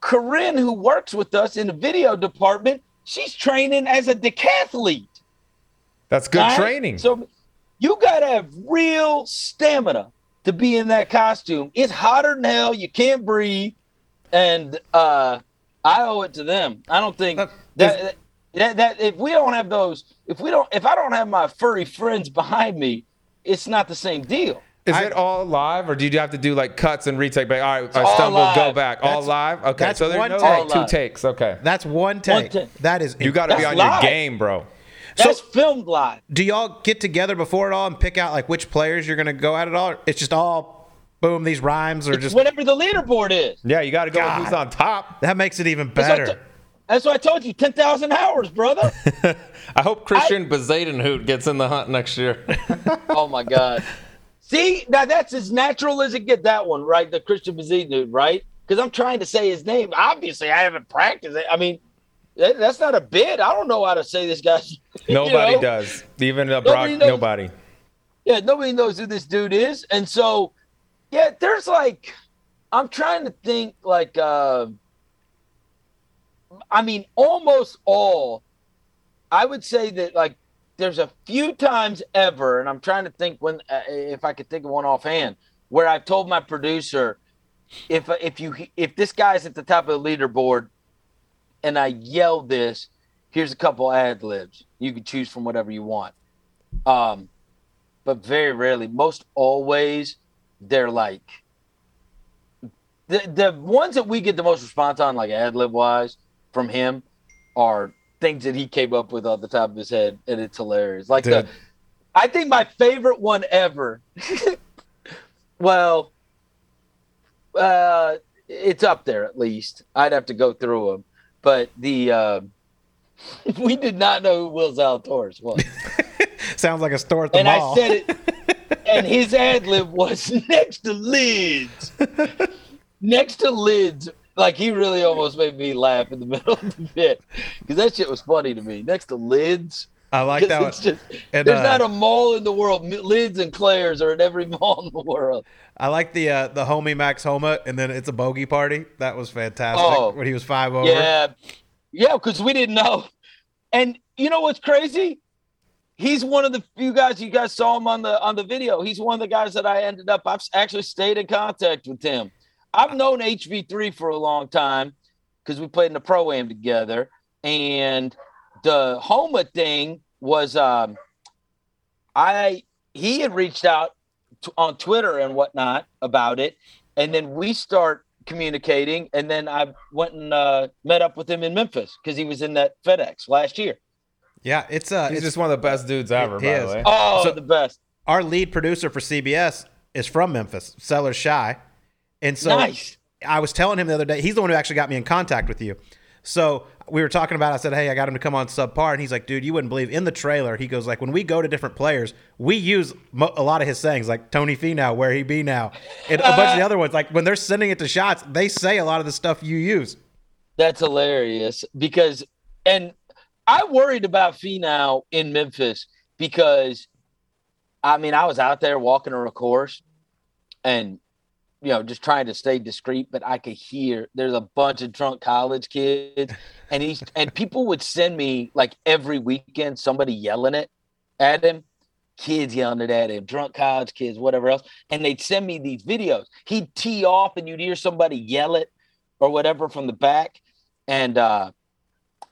Corinne, who works with us in the video department, she's training as a decathlete. That's good Right? training. So you gotta have real stamina to be in that costume. It's hotter than hell. You can't breathe, and uh, I owe it to them. I don't think That- that, that that if we don't have those, if we don't, if I don't have my furry friends behind me, it's not the same deal. Is I- it all live, or do you have to do like cuts and retake? Back? All right, I all stumbled, go live. back. all live. Okay, that's so there's one no take. like two takes. Okay, That's one take. take. That is you got to be on live. your game, bro. That's filmed live. Do y'all get together before it all and pick out like which players you're gonna go at it all? It's just all boom, these rhymes are It's just whatever the leaderboard is. Yeah, you got to go with God. who's on top. that makes it even That's better. t- that's what I told you. Ten thousand hours, brother. I hope Christian Bezuidenhout gets in the hunt next year. Oh my God. See, now that's as natural as it get. That one, right? The Christian Bazine dude, right? Because I'm trying to say his name. Obviously, I haven't practiced it. I mean, that, that's not a bid. I don't know how to say this guy's. you Nobody know? does. Even the Brock, Nobody knows. nobody. Yeah, nobody knows who this dude is, and so yeah, there's like, I'm trying to think like, uh, I mean, almost all. I would say that like there's a few times ever, and I'm trying to think when uh, if I could think of one offhand where I've told my producer if if you if this guy's at the top of the leaderboard, and I yell this, here's a couple ad libs. You can choose from whatever you want. Um, but very rarely, most always, they're like the the ones that we get the most response on, like ad lib wise, from him, are things that he came up with on the top of his head, and it's hilarious. Like the, I think my favorite one ever. well, uh, it's up there at least. I'd have to go through them, but the uh, we did not know who Will Zalatoris was Sounds like a store at the and mall. I said it, and his ad lib was next to lids, next to lids. Like he really almost made me laugh in the middle of the bit because that shit was funny to me. Next to lids, I like that. it's One. just- And, there's uh, not a mall in the world. Lids and Claire's are in every mall in the world. I like the uh, the homie Max Homa, and then it's a bogey party. That was fantastic Oh. when he was five over. Yeah, yeah, because we didn't know. and you know what's crazy? He's one of the few guys you guys saw him on the on the video. He's one of the guys that I ended up. I've actually stayed in contact with him. I've known HV3 for a long time because we played in the pro am together, and the Homa thing was um, I he had reached out to, on Twitter and whatnot about it, and then we start communicating, and then I went and uh, met up with him in Memphis because he was in that FedEx last year. Yeah, it's uh, He's it's, just one of the best dudes ever, He by is. the way. Oh, So- the best! our lead producer for CBS is from Memphis, Sellers Shy, and so nice. I was telling him the other day, he's the one who actually got me in contact with you. So we were talking about. I said, "Hey, I got him to come on subpar," and he's like, "Dude, you wouldn't believe." In the trailer, he goes like, "When we go to different players, we use mo- a lot of his sayings, like Tony Finau, where he be now, and a bunch of the other ones. Like when they're sending it to shots, they say a lot of the stuff you use. That's hilarious because, and I worried about Finau in Memphis because, I mean, I was out there walking a course, and you know, just trying to stay discreet, but I could hear there's a bunch of drunk college kids, and he's and people would send me like every weekend somebody yelling it at him, kids yelling it at him, drunk college kids, whatever else, and they'd send me these videos. He'd tee off, and you'd hear somebody yell it or whatever from the back, and uh,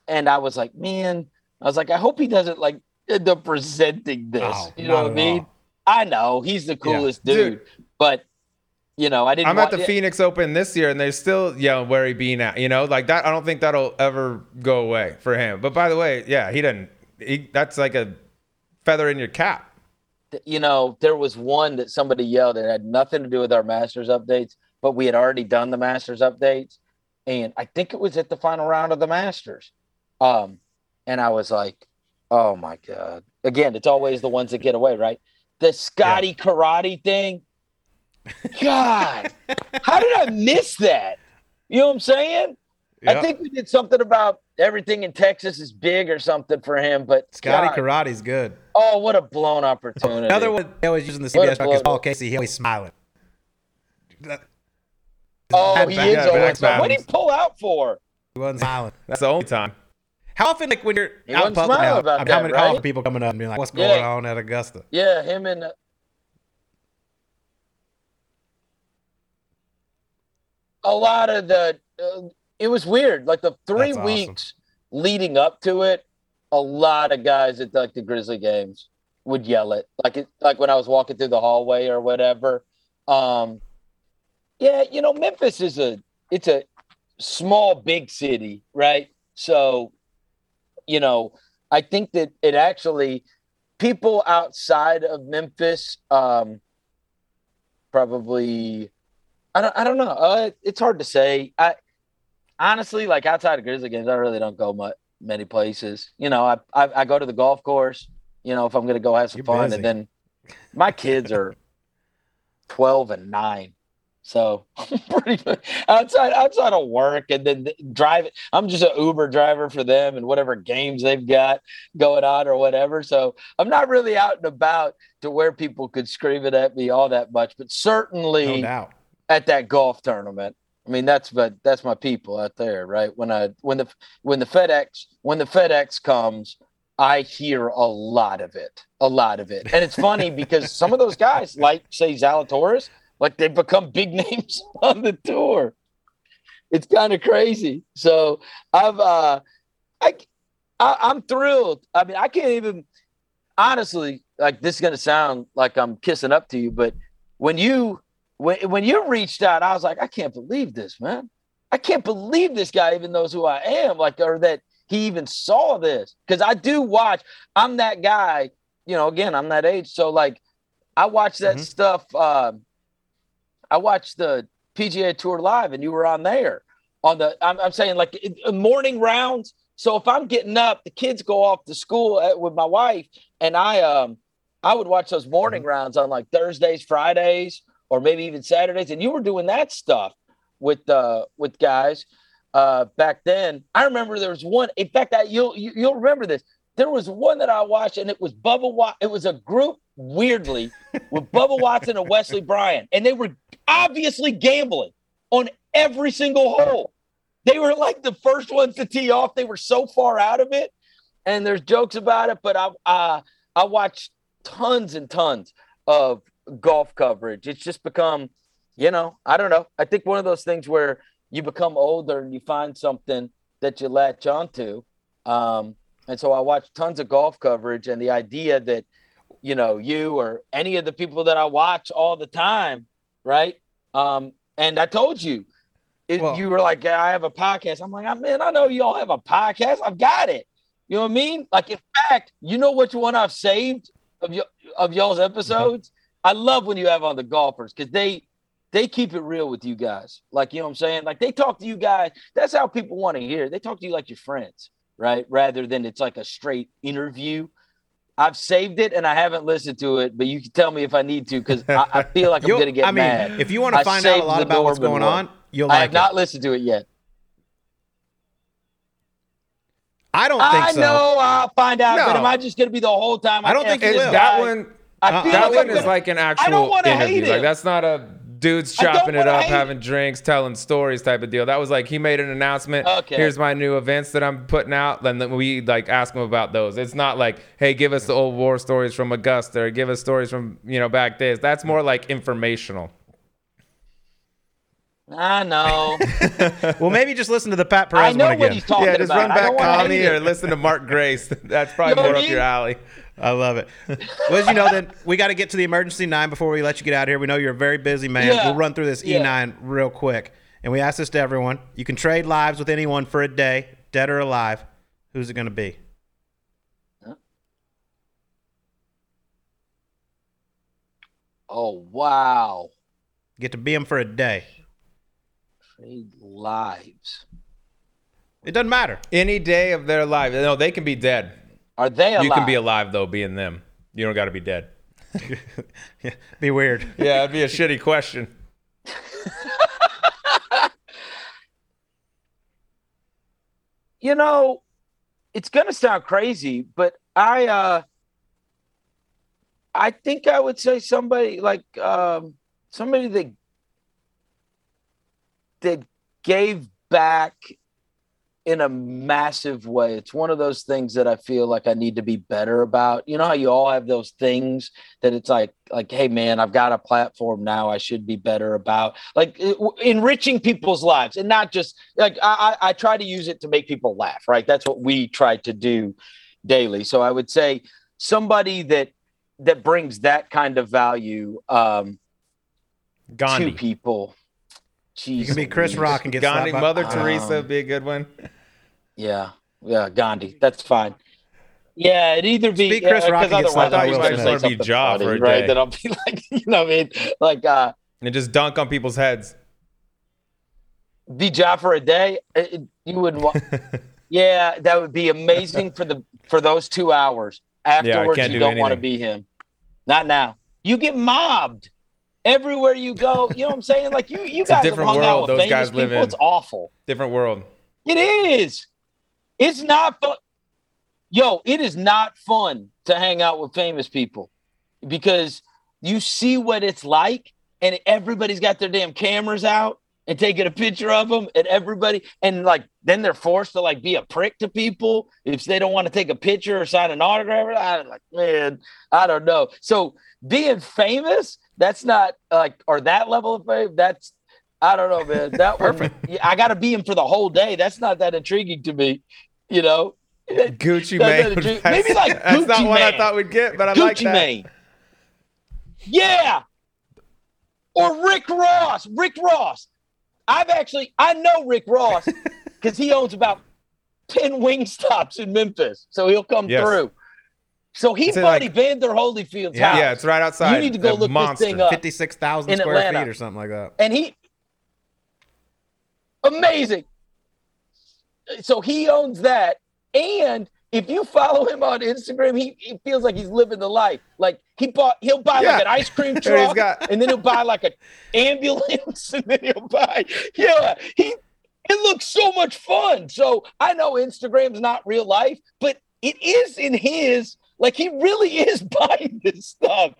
and I was like, man, I was like, I hope he doesn't like end up presenting this. Oh, you know what I mean? all. I know he's the coolest Dude. dude, but you know, I didn't. I'm at wa- the Phoenix Open this year, and they're still yelling where he be now. You know, like that. I don't think that'll ever go away for him. But by the way, yeah, he didn't. He, that's like a feather in your cap. you know, there was one that somebody yelled. It had nothing to do with our Masters updates, but we had already done the Masters updates, and I think it was at the final round of the Masters. Um, and I was like, "Oh my god!" Again, it's always the ones that get away, right? The Scotty Karate thing. God, how did I miss that? You know what I'm saying? I think we did something about everything in Texas is big or something for him, but Scotty God, Karate's good. oh, what a blown opportunity! Another one they always using the CBS truck is. Paul Casey. He always smiling. Oh, he back- is always. back What did he pull out for? He wasn't smiling. That's the only time. How often, like when you're He out public now, about how that, many how right? often people coming up and being like, "What's going Yeah. on at Augusta?" Yeah, him and uh, a lot of the. Uh, it was weird. Like the three awesome. weeks leading up to it, a lot of guys at like the Grizzly games would yell it. Like it, like when I was walking through the hallway or whatever. Um, yeah, you know, Memphis is a it's a small big city, right? So, you know, I think that it actually people outside of Memphis um probably I don't I don't know. Uh, it's hard to say. I honestly like outside of Grizzly games, I really don't go much many places. You know, I I, I go to the golf course. You know, if I'm going to go have some You're fun, busy. and then my kids are twelve and nine. So pretty much outside outside of work and then drive I'm just an Uber driver for them and whatever games they've got going on or whatever. So I'm not really out and about to where people could scream it at me all that much, but No certainly doubt. At that golf tournament. I mean, that's but that's my people out there, right? When I when the when the FedEx when the FedEx comes, I hear a lot of it, a lot of it, and it's funny because some of those guys, like say Zalatoris, like they've become big names on the tour. It's kind of crazy. So I've uh, I, I I'm thrilled. I mean, I can't even honestly like this is gonna sound like I'm kissing up to you, but when you when when you reached out, I was like, I can't believe this, man. I can't believe this guy even knows who I am, like, or that he even saw this. Because I do watch. I'm that guy. You know, again, I'm that age, so like, I watch that Mhm. stuff. Um, I watched the PGA Tour live, and you were on there on the. I'm, I'm saying like uh, morning rounds. So if I'm getting up, the kids go off to school uh, with my wife, and I um I would watch those morning rounds on like Thursdays, Fridays, or maybe even Saturdays. And you were doing that stuff with uh with guys uh back then. I remember there was one. In fact, that you'll you, you'll remember this. There was one that I watched, and it was Bubba Watt. It was a group weirdly with Bubba Watson and Wesley Bryan, and they were obviously gambling on every single hole. They were like the first ones to tee off. They were so far out of it. and there's jokes about it, but I uh, I watched tons and tons of golf coverage. It's just become, you know, I don't know. I think one of those things where you become older and you find something that you latch onto. Um, and so I watch tons of golf coverage, and the idea that, you know, you or any of the people that I watch all the time, right? Um, and I told you, it, Well- you were like, yeah, I have a podcast. I'm like, "Ah, man, I know you all have a podcast. I've got it. You know what I mean? Like, in fact, you know which one I've saved of y- of y'all's episodes? I love when you have on the golfers because they they keep it real with you guys. Like, you know what I'm saying? Like they talk to you guys. That's how people want to hear. They talk to you like your friends, right? Rather than it's like a straight interview. I've saved it and I haven't listened to it, but you can tell me if I need to because I, I feel like I'm gonna get I mean, mad. if you want to find out a lot about what's going on, you'll I like have not it. listened to it yet. I don't think I so. know I'll find out, but am I just gonna be the whole time? I don't think F you this will. that one I Uh, feel that like one is like an actual interview. Like that's not a dudes chopping it up, having drinks, telling stories type of deal. That was like he made an announcement. Okay. Here's my new events that I'm putting out. Then we like ask him about those. It's not like, hey, give us the old war stories from Augusta or give us stories from you know back days. That's more like informational. I know. Well, maybe just listen to the Pat I Perez know one what again. he's talking yeah, just about. run back don't wanna Connie hate or listen to Mark Grace. That's probably You know more what I up your alley. I love it. Well, as you know, then we got to get to the emergency nine before we let you get out of here. We know you're a very busy man. Yeah. We'll run through this Yeah. E9 real quick. And we ask this to everyone. You can trade lives with anyone for a day, dead or alive. Who's it going to be? Oh wow. Get to be him for a day. Trade lives. It doesn't matter. Any day of their life. No, they can be dead. Are they alive? You can be alive though, being them. You don't got to be dead. Be weird. Yeah, it'd be a shitty question. you know, it's gonna sound crazy, but I uh I think I would say somebody like um somebody that that gave back in a massive way. It's one of those things that I feel like I need to be better about. You know how you all have those things that it's like like hey man, I've got a platform now I should be better about. Like enriching people's lives and not just like I I I try to use it to make people laugh, right? That's what we try to do daily. So I would say somebody that that brings that kind of value um Gandhi. to people. Jeez You can be Chris Rock and get Gandhi, slapped by- Mother Um, Teresa would be a good one. Yeah, yeah, Gandhi. That's fine. Yeah, it either be Speak Chris yeah, Rock 'cause and get slapped otherwise by I'm Will just Smith. gonna be something Ja funny, for a right? day. Then I'll be like, you know, what I mean, like, uh, And just dunk on people's heads. be Ja for a day. It- it- you wouldn't want. yeah, that would be amazing for the for those two hours. Afterwards, can't you do don't want to be him. Not now. You get mobbed everywhere you go. You know what I'm saying? Like you, you It's a guys have different hung out with those famous guys live people. in. It's awful. Different world. It is. It's not fun. Yo, it is not fun to hang out with famous people because you see what it's like, and everybody's got their damn cameras out and taking a picture of them, and everybody, and like then they're forced to like be a prick to people if they don't want to take a picture or sign an autograph. I'm like, man, I don't know. So being famous, that's not like or that level of fame. That's I don't know, man. That perfect. I got to be him for the whole day. That's not that intriguing to me, you know. Gucci Mane. not a dream. That's- Maybe like That's not Gucci what I thought we'd get, but I Gucci like that. Mane. Yeah. Or Rick Ross. Rick Ross. I've actually I know Rick Ross because he owns about 10 Wingstops in Memphis. So he'll come Yes. through. So he bought like- Evander Holyfield's Yeah. house. Yeah, it's right outside. You need to go look this thing up. 56,000 square Atlanta. feet or something like that. and he amazing. So he owns that, and if you follow him on Instagram, he, he feels like he's living the life. Like he bought, he'll buy Yeah. like an ice cream truck, got- and then he'll buy like an ambulance, and then he'll buy, yeah, he. It looks so much fun. So I know Instagram's not real life, but it is in his. Like he really is buying this stuff,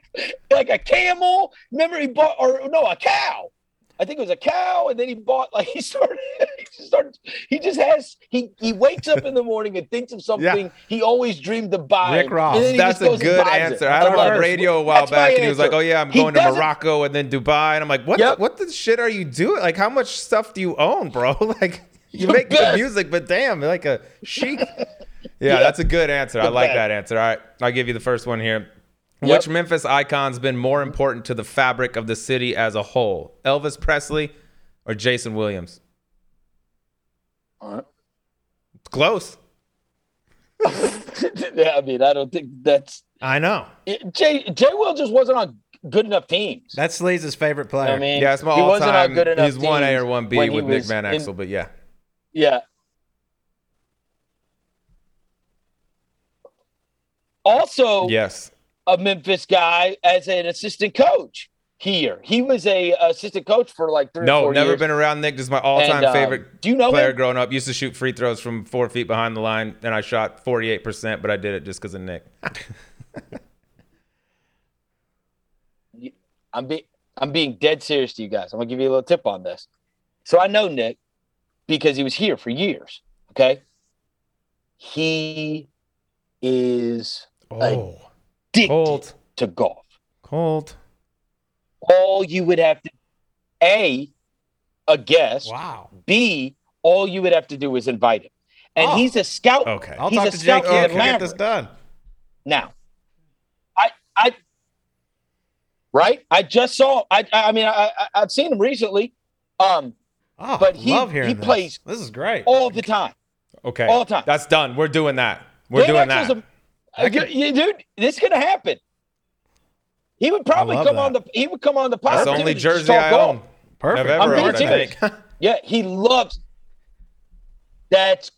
like a camel. Remember he bought, or no, a cow. I think it was a cow, and then he bought like he started. just starts. He just has. He he wakes up in the morning and thinks of something he always dreamed of buying. Rick Ross. and then he That's just a goes and good buys it. answer. I had him on it. radio a while That's back, and he was like, "Oh yeah, I'm He going to Morocco and then Dubai." And I'm like, "What? Yep. The, what the shit are you doing? Like, how much stuff do you own, bro? like, you make good music, but damn, like a chic." Yeah, that's a good answer. I like that answer. All right, I'll give you the first one here. Yep. Which Memphis icon's been more important to the fabric of the city as a whole? Elvis Presley or Jason Williams? All right. Close. yeah, I mean, I don't think that's I know. it, Jay. Jay Will just wasn't on good enough teams. That's Sleaze's favorite player. I mean, Yeah, it's my he wasn't on all-time. good enough. He's one A or one B with Nick was Van in- Exel, but yeah. Yeah. Also, Yes. a Memphis guy as an assistant coach here. He was a assistant coach for like three. No, never years. been around Nick. Just my all-time And, um, favorite do you know player him? growing up. Used to shoot free throws from four feet behind the line, and I shot 48%, but I did it just because of Nick. I'm being I'm being dead serious to you guys. I'm gonna give you a little tip on this. So I know Nick because he was here for years. Okay. He is Oh, addicted cold, to golf. cold. All you would have to A, a guest, Wow. B, all you would have to do is invite him. And Oh. he's a scout. Okay. I'll He's talk a to scout Jake for the Kidd. We'll get this done. Now, I, I, right? I just saw. I, I mean, I, I, I've seen him recently, um, Oh, But he- love hearing he this. plays This is great. all the time. Okay. All the time. That's done. We're doing that. We're Dan doing Exel's that. A, you- dude, this is gonna happen. He would probably come that. on the. He would come on the podcast. That's the only jersey I golf. own. Perfect. I've I'm ever being owned, I serious. think. Yeah, he loves. That's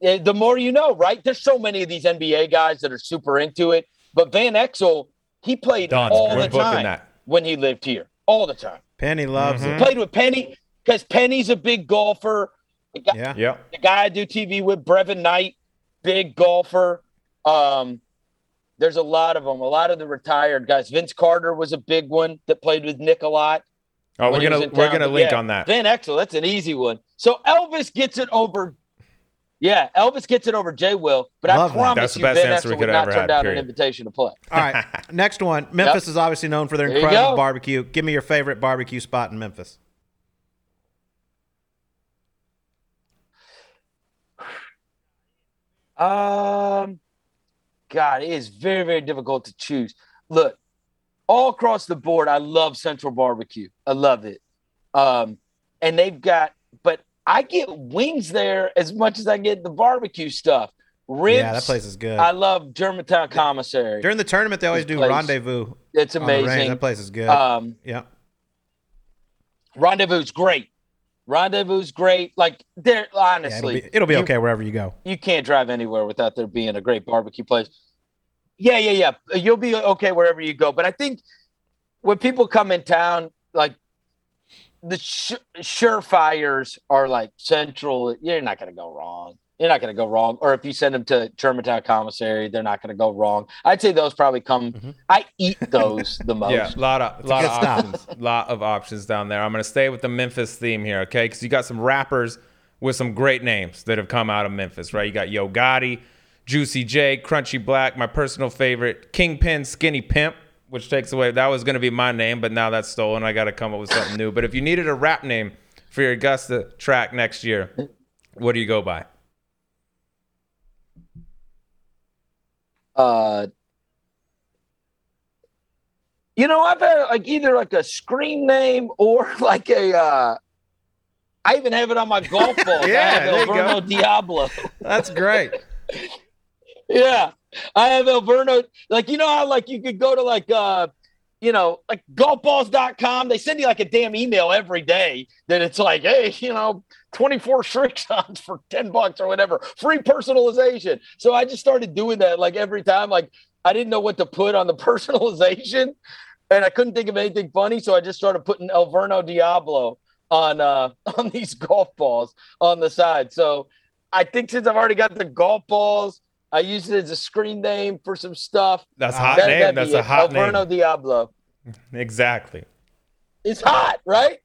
the more you know, right? There's so many of these NBA guys that are super into it, but Van Exel, he played Done. all We're the time that. when he lived here, all the time. Penny loves Mhm. it. Played with Penny because Penny's a big golfer. The guy, Yeah. Yep. the guy I do TV with, Brevin Knight, big golfer. Um, there's a lot of them. A lot of the retired guys. Vince Carter was a big one that played with Nick a lot. Oh, we're gonna we're gonna link yeah, on that. Van Exel, that's an easy one. So Elvis gets it over. Yeah, Elvis gets it over Jay Will, but Love I that. promise That's the you, best Van answer we Exel could would not turn have, down period. an invitation to play. All right. Next one. Memphis is obviously known for their There incredible barbecue. Give me your favorite barbecue spot in Memphis. Um, God, it is very, very difficult to choose. Look, all across the board, I love Central Barbecue. I love it. Um, and they've got, but I get wings there as much as I get the barbecue stuff. Ribs. Yeah, that place is good. I love Germantown Commissary. During the tournament, they always This do place- rendezvous. it's on the range. amazing. That place is good. Um, yeah. Rendezvous's great. Rendezvous's great. Like there, Yeah, honestly, it'll be, it'll be you- okay wherever you go. you can't drive anywhere without there being a great barbecue place. Yeah, yeah, yeah. You'll be okay wherever you go. But I think when people come in town, like the sh- surefires are like central. You're not going to go wrong. You're not going to go wrong. Or if you send them to Germantown Commissary, they're not going to go wrong. I'd say those probably come. Mhm. I eat those the most. Yeah, a lot of lot of options. lot of options down there. I'm gonna stay with the Memphis theme here, okay? Because you got some rappers with some great names that have come out of Memphis, right? You got Yo Gotti, Juicy J, Crunchy Black, my personal favorite, Kingpin, Skinny Pimp, which takes away that was gonna be my name, but now that's stolen. I got to come up with something new. But if you needed a rap name for your Augusta track next year, what do you go by? Uh you know i've had like either like a screen name or like a uh i even have it on my golf ball Yeah, i have there you go. Diablo That's great. yeah i have Alverno like you know how like you could go to like uh you know like golfballs.com they send you like a damn email every day that it's like hey you know 24 shrink shots for 10 bucks or whatever. Free personalization. So i just started doing that like every time like i didn't know what to put on the personalization and i couldn't think of anything funny so i just started putting Alverno diablo on uh on these golf balls on the side. So i think since i've already got the golf balls i use it as a screen name for some stuff That's a hot That- name. That's be a it. hot Alverno name. diablo Exactly. it's hot right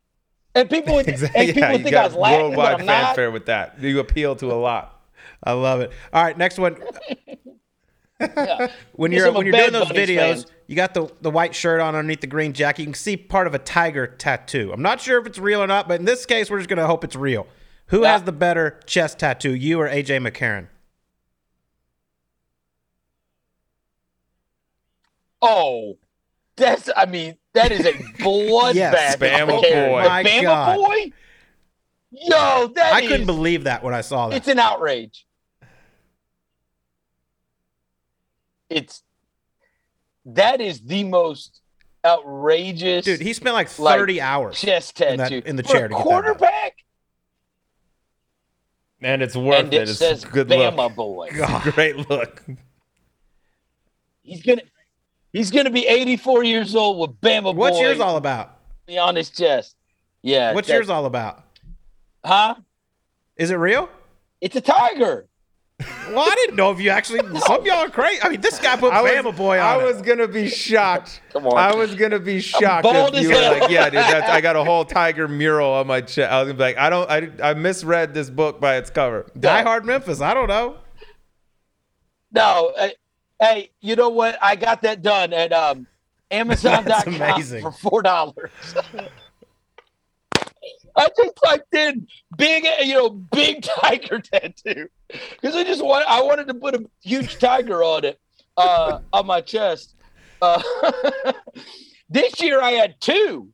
And people would, Exactly. and people Yeah, would think I got was laughing, but worldwide I'm not. fanfare with that. You appeal to a lot. I love it. All right, next one. Yeah. When you're when you're doing those videos, fan. you got the the white shirt on underneath the green jacket. You can see part of a tiger tattoo. I'm not sure if it's real or not, but in this case, we're just gonna hope it's real. Who Yeah. has the better chest tattoo, you or AJ McCarron? Oh, that's. I mean, that is a bloodbath. Yes, Bama boy. My Bama God. boy. Yo, that I couldn't believe that when I saw that. It's an outrage. It's that is the most outrageous Dude, he spent like Like, 30 hours. chest in that- in the For chair a to get that quarterback, And it's worth and it. it It's says a good Bama look. boy. Great look. He's gonna he's gonna be 84 years old with Bama What's boy yours all about? on his chest. Yeah. What's yours all about? Huh? Is it real? It's a tiger. Well, I didn't know if you actually. Some of y'all are crazy. I mean, this guy put I was, Bama Boy on. I it. was gonna be shocked. Come on. I was gonna be shocked bald if you were hell. like, "Yeah, dude, that's, I got a whole tiger mural on my chest." I was gonna be like, "I don't, I, I misread this book by its cover." Die Hard Memphis. I don't know. No, uh, hey, you know what? I got that done at um, Amazon.com for four dollars. I just typed in big, you know, big tiger tattoo because I just want I wanted to put a huge tiger on it uh, on my chest. Uh, this year I had two.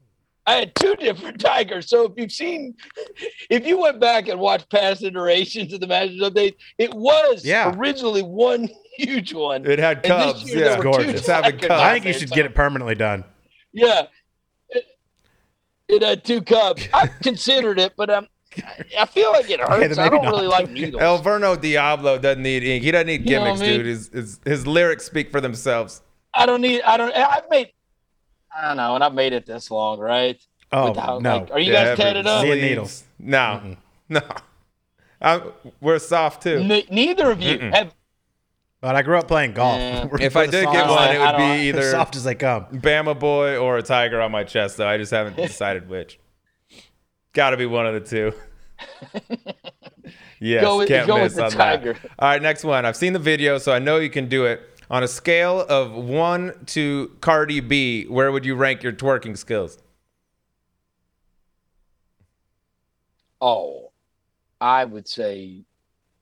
I had two different tigers. So if you've seen, if you went back and watched past iterations of the Masters update, it was Yeah. originally one huge one. It had cubs. year there Yeah, Gorgeous. it's having cubs. I think you should So- get it permanently done. Yeah. It, it had two cubs. I considered it, but um, I feel like it hurts. then I don't not. really like needles. El Verno Diablo doesn't need ink. He doesn't need You know gimmicks, I mean? dude. His, his his lyrics speak for themselves. I don't need. I don't. I've made. I don't know, and I've made it this long, right? Oh Without, no! like, are you guys Yeah, tatted up? Needle. needles. No, no. I'm, we're soft too. Ne- neither of you Mm-mm. have. but I grew up playing golf. Yeah. If I did soft- get one, it would don't- be as either soft as they come. Bama Boy or a tiger on my chest, though. I just haven't decided which. Got to be one of the two. Yes, Go with- can't go miss with the on tiger. that. All right, next one. I've seen the video, so I know you can do it. On a scale of one to Cardi B, where would you rank your twerking skills? Oh, I would say.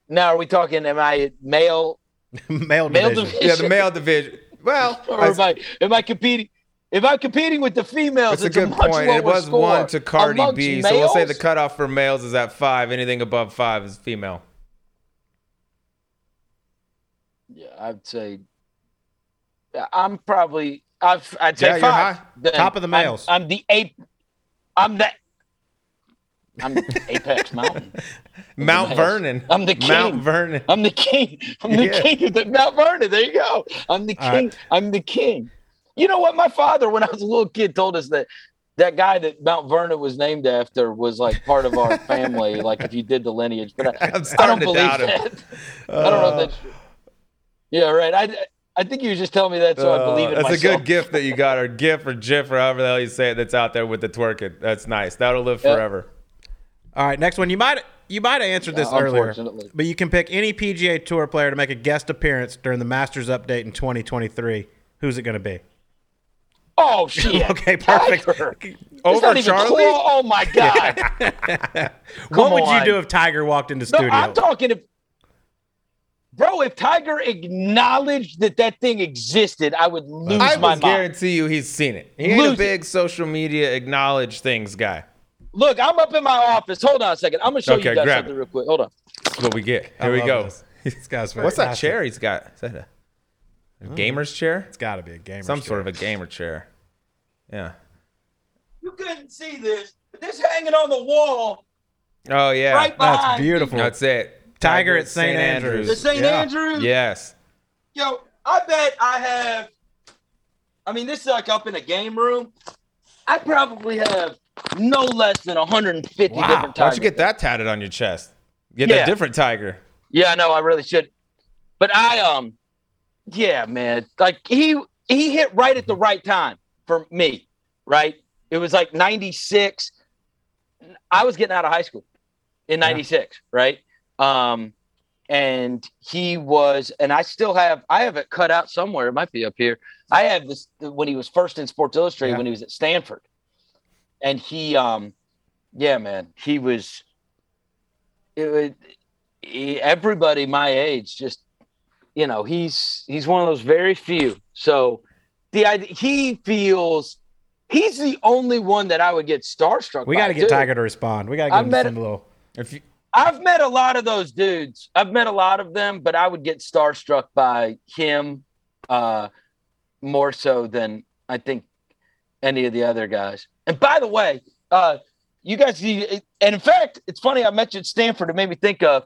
Now, are we talking? Am I male? Male Male division. division. Yeah, the male division. Well, Or I- am I? Am I competing? If I'm competing with the females, That's a it's good much point. It was score. one to Cardi Amongst B, so we'll say the cutoff for males is at five. Anything above five is female. Yeah, I'd say. I'm probably. I've, I'd say Yeah, five. Then Top of the I'm- males. I'm, the ape. I'm the. I'm the apex mountain. Mount. Vernon. I'm the king. Mount. Vernon. I'm the king. I'm the Yeah. king of the Mount Vernon. There you go. I'm the king. right. I'm the king. You know what? My father, when I was a little kid, told us that that guy that Mount Vernon was named after was like part of our family. like if you did the lineage, but I, I'm I don't believe doubt him. that. I don't know Uh, if that's true. Yeah, right. I I think you were just telling me that so I believe it Uh, That's myself. a good gift that you got, or GIF or GIF or however the hell you say it. That's out there with the twerking. That's nice. That'll live Yeah. forever. All right, next one. You might you might have answered this Yeah, earlier, but you can pick any PGA Tour player to make a guest appearance during the Masters update in 2023. Who's it going to be? Oh shit. Okay, perfect. Tiger. Over Charley? Oh my god. what Come would you do if Tiger walked into No, studio? I'm talking if Bro, if Tiger acknowledged that that thing existed, I would lose I my would mind. guarantee you he's seen it. He ain't Lose a it. big social media acknowledge things guy. Look, I'm up in my office. Hold on a second. I'm gonna show Okay, you guys grab something it. real quick. Hold on. That's what we get. I Here we go. This, This guy's What's that fantastic. chair he's got? Is that a, a mm. gamer's chair? It's got to be a gamer. Some sort of a gamer chair. Yeah. You couldn't see this, but this hanging on the wall Oh yeah. right behind That's me. beautiful. That's it. Tiger at St. Andrews. The St. Yeah. Andrews. Yes. Yo, I bet I have. I mean, this is like up in a game room. I probably have no less than 150 Wow. different Why don't you get that tatted on your chest? Get Yeah. a different tiger. Yeah, I know. I really should. But I um, yeah, man. Like he he hit right at the right time for me. Right. It was like '96. I was getting out of high school in Yeah. '96, right? Um, and he was, and I still have, I have it cut out somewhere. It might be up here. I have this when he was first in Sports Illustrated Yeah. when he was at Stanford, and he, um, yeah, man, he was. It, was- he- everybody my age just, you know, he's he's one of those very few. So, the idea he feels. He's the only one that I would get starstruck. We got to get too. Tiger to respond. We got to I give him met some little. If you, I've met a lot of those dudes. I've met a lot of them, but I would get starstruck by him uh, more so than I think any of the other guys. And by the way, uh, you guys, and in fact, it's funny I mentioned Stanford. It made me think of.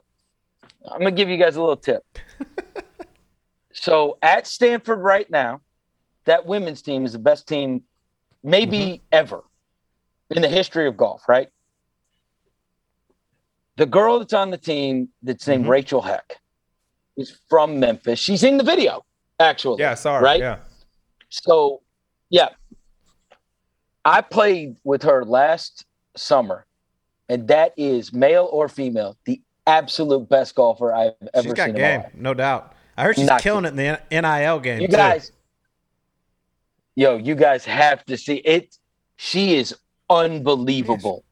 I'm gonna give you guys a little tip. so at Stanford right now, that women's team is the best team, maybe ever, in the history of golf. Right the girl that's on the team that's named Mhm. Rachel Heck is from Memphis. She's in the video, actually. yeah, sorry. Right? Yeah. So, yeah, I played with her last summer, and that is male or female, the absolute best golfer I've ever She's got seen in my game, no doubt. I heard she's Not killing it in the NIL game. You too. guys, yo, you guys have to see it. She is unbelievable,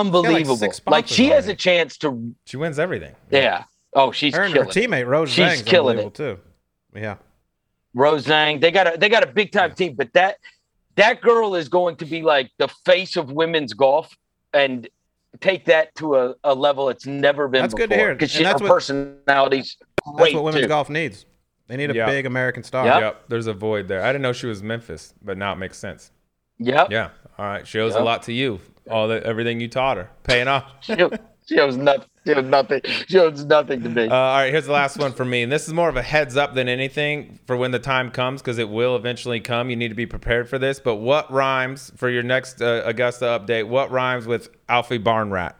unbelievable. six like sponsors she has a chance to, She wins everything. yeah. Oh, she's her and her killing. it. teammate Rose She's Zhang's killing unbelievable too. Yeah, Rose Zhang. They got a they got a big time team, but that that girl is going to be like the face of women's golf and take that to a, a level it's never been That's before. good to hear. Because And she her that's what- personality's that's what women's too. golf needs. They need a Yeah. big American star. Yep. Yep. There's a void there. I didn't know she was Memphis, but now it makes sense. Yep. Yeah. All right. She owes a lot to you. All the everything you taught her, paying off. She, she owes nothing. She owes nothing. She owes nothing to me. Uh, all right, here's the last one for me. And this is more of a heads up than anything for when the time comes, because it will eventually come. You need to be prepared for this. But what rhymes for your next uh, Augusta update? What rhymes with Aphibarnrat?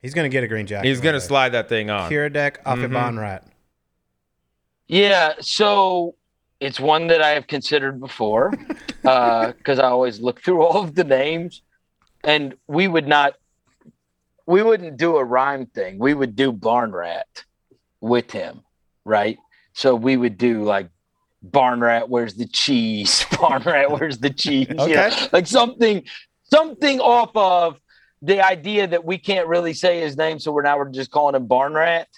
He's gonna get a green jacket. He's gonna day. slide that thing on. Kiradech off Mhm. Bonrat. Yeah, so it's one that I have considered before uh, because I always look through all of the names, and we would not, we wouldn't do a rhyme thing. We would do Barn Rat with him, right? So we would do like Barn Rat, where's the cheese? Barn Rat, where's the cheese? You know, like something, something off of the idea that we can't really say his name, so we're now we're just calling him Barn Rat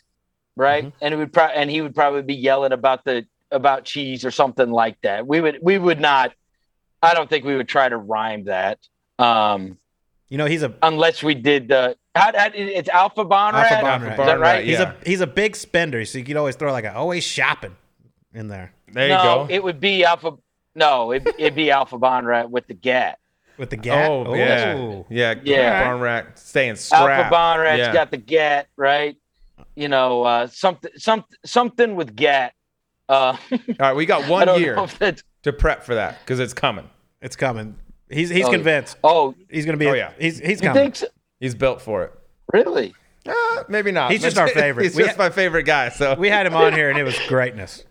right? Mm-hmm. And it would probably and he would probably be yelling about the about cheese or something like that. We would we would not. I don't think we would try to rhyme that um, You know, he's a unless we did the. How, how, it's Alpha Bonrat. Alpha Is that right? Yeah. he's a he's a big spender, so you could always throw like a always shopping in there There you no, go. it would be Alpha. No, it, it'd be Alpha Bonrat with the gat. with the gat. Oh, yeah, Ooh. yeah, Yeah. Barnrat staying strapped. Alpha Bonrat's Yeah. got the gat, right? You know, uh, something, some, something with gat. Uh, All right, we got one year know to prep for that because it's coming. It's coming. He's he's Oh, convinced. Oh, He's gonna be. Oh, yeah. He's he's coming. so? He's built for it. Really? Uh, maybe not. He's just our favorite. He's We just ha- my favorite guy. So We had him on here, and it was greatness.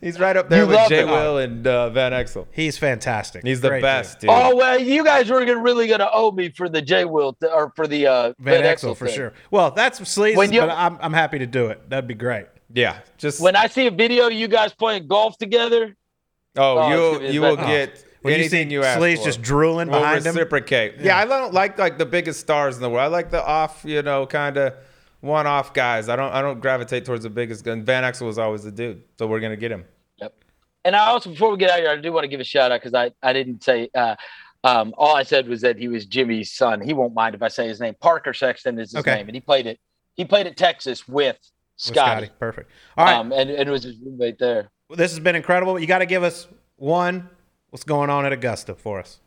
he's right up there You with love Jay it. Will and uh, Van Exel. He's fantastic. He's the Great best, dude. dude. Oh well, you guys were gonna, really gonna owe me for the J Will th- or for the uh, Van Van Exel for thing. sure. Well, that's sleaze, When you- but I'm I'm happy to do it. That'd be great. Yeah, just When I see a video of you guys playing golf together, oh, Oh, you you will best. get When anything you you, see ask Sleaze just drooling We'll behind him. reciprocate. Yeah. I don't like like the biggest stars in the world. I like the off, you know, kind of one-off guys. I don't I don't gravitate towards the biggest gun. Van Exel was always the dude, so we're gonna get him. Yep. And I also before we get out of here, I do want to give a shout out because I I didn't say. Uh, um, all I said was that he was Jimmy's son. He won't mind if I say his name. Parker Sexton is his Okay. name, and he played it. He played at Texas with With Scotty, Perfect. All right. um, and, and it was his roommate there. this has been incredible. You got to give us one. What's going on at Augusta for us?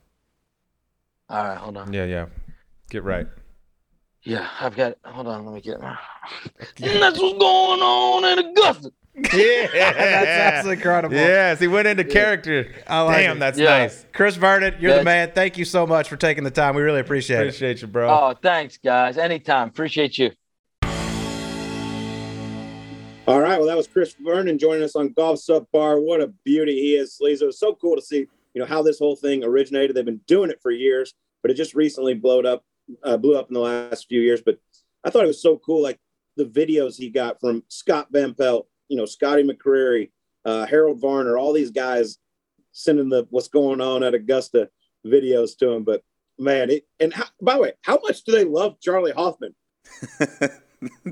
All right, hold on. Yeah, yeah. Get right. Yeah, I've got. Hold on, let me get. and that's what's going on in Augusta. Yeah, That's, that's incredible. Yes, he went into character. I like Damn, it. that's Yeah. nice. Chris Vernon, you're the man. Thank you so much for taking the time. We really appreciate it. Appreciate you, bro. Oh, thanks, guys. Anytime. Appreciate you. All right. Well, that was Chris Vernon joining us on Golf Subpar. What a beauty he is, Sleaze. It was so cool to see, you know, how this whole thing originated. They've been doing it for years. but it just recently blowed up, uh, blew up in the last few years. But I thought it was so cool, like the videos he got from Scott Van Pelt, you know, Scotty McCreary, uh, Harold Varner, all these guys sending the what's going on at Augusta videos to him. But man, it, and how, by the way, how much do they love Charley Hoffman?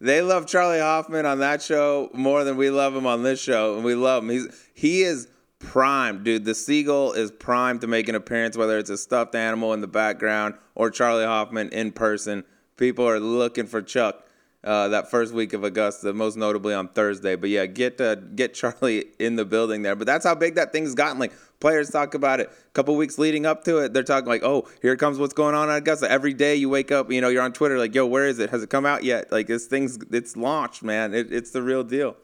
they love Charley Hoffman on that show more than we love him on this show, and we love him. He's he is primed, dude. The seagull is primed to make an appearance, whether it's a stuffed animal in the background or Charley Hoffman in person. People are looking for Chuck uh, that first week of Augusta, most notably on Thursday. But yeah, get uh, get Charley in the building there. But that's how big that thing's gotten. Like players talk about it. A couple weeks leading up to it, they're talking like, "Oh, here comes what's going on at Augusta." Every day you wake up, you know, you're on Twitter like, "Yo, where is it? Has it come out yet?" Like this thing's it's launched, man. It, it's the real deal.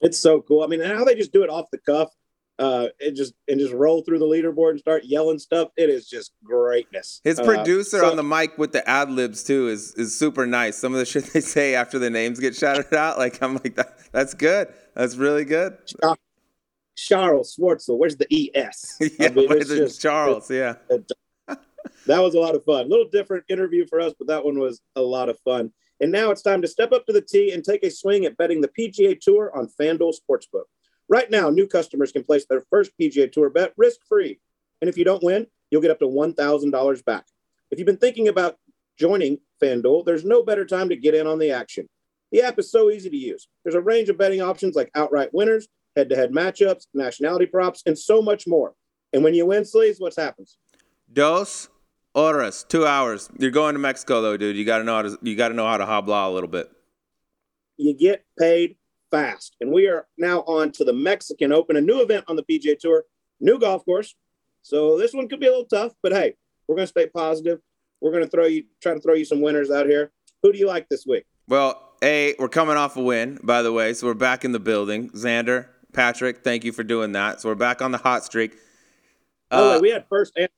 It's so cool. I mean, how they just do it off the cuff uh, and just and just roll through the leaderboard and start yelling stuff. It is just greatness. His uh, producer uh, so, on the mic with the ad libs too is is super nice. Some of the shit they say after the names get shouted out, like I'm like that. That's good. That's really good. Charl Schwartzel, where's the ES? yeah, I mean, where's just, Charles? It, yeah. It, that was a lot of fun. A little different interview for us, but that one was a lot of fun. And now it's time to step up to the tee and take a swing at betting the PGA Tour on FanDuel Sportsbook. Right now, new customers can place their first PGA Tour bet risk free. And if you don't win, you'll get up to $1,000 back. If you've been thinking about joining FanDuel, there's no better time to get in on the action. The app is so easy to use. There's a range of betting options like outright winners, head to head matchups, nationality props, and so much more. And when you win, Sleaze, what happens? Dos horas, two hours. You're going to Mexico though, dude. You gotta know how to you gotta know how to hobla a little bit. You get paid fast. And we are now on to the Mexican Open, a new event on the PGA Tour, new golf course. So this one could be a little tough, but hey, we're going to stay positive. We're going to throw you, try to throw you some winners out here. Who do you like this week? Well, A, we're coming off a win, by the way. So we're back in the building. Xander, Patrick, thank you for doing that. So we're back on the hot streak. Oh, uh, we had first and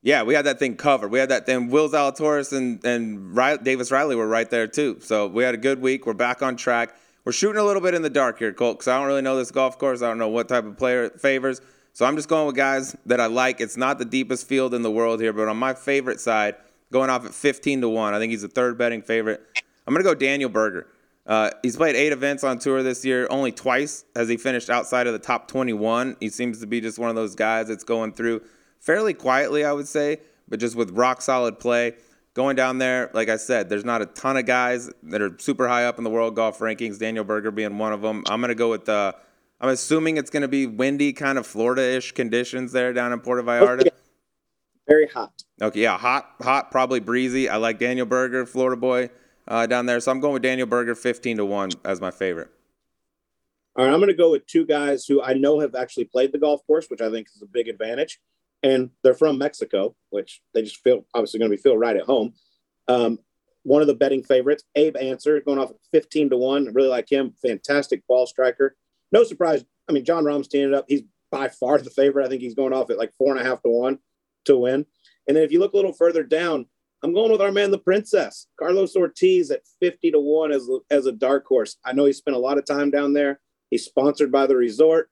yeah, we had that thing covered. We had that thing. Will Zalatoris and and Riley, Davis Riley were right there too. So we had a good week. We're back on track. We're shooting a little bit in the dark here, Colt, because I don't really know this golf course. I don't know what type of player it favors. So I'm just going with guys that I like. It's not the deepest field in the world here, but on my favorite side, going off at 15 to 1. I think he's the third betting favorite. I'm going to go Daniel Berger. Uh, he's played eight events on tour this year. Only twice has he finished outside of the top 21. He seems to be just one of those guys that's going through fairly quietly, I would say, but just with rock solid play going down there, like I said, there's not a ton of guys that are super high up in the world golf rankings. Daniel Berger being one of them. I'm going to go with. Uh, I'm assuming it's going to be windy, kind of Florida-ish conditions there down in Puerto Vallarta. Very hot. Okay, yeah, hot, hot, probably breezy. I like Daniel Berger, Florida boy, uh, down there. So I'm going with Daniel Berger, 15 to one as my favorite. All right, I'm going to go with two guys who I know have actually played the golf course, which I think is a big advantage and they're from Mexico, which they just feel obviously going to be feel right at home. Um, one of the betting favorites, Abe Ancer, going off at 15 to 1. I really like him. Fantastic ball striker. No surprise. I mean, Jon Rahm's it up. He's by far the favorite. I think he's going off at like four and a half to one to win. And then if you look a little further down, I'm going with our man, the princess, Carlos Ortiz at 50 to 1 as, as a dark horse. I know he spent a lot of time down there. He's sponsored by the resort.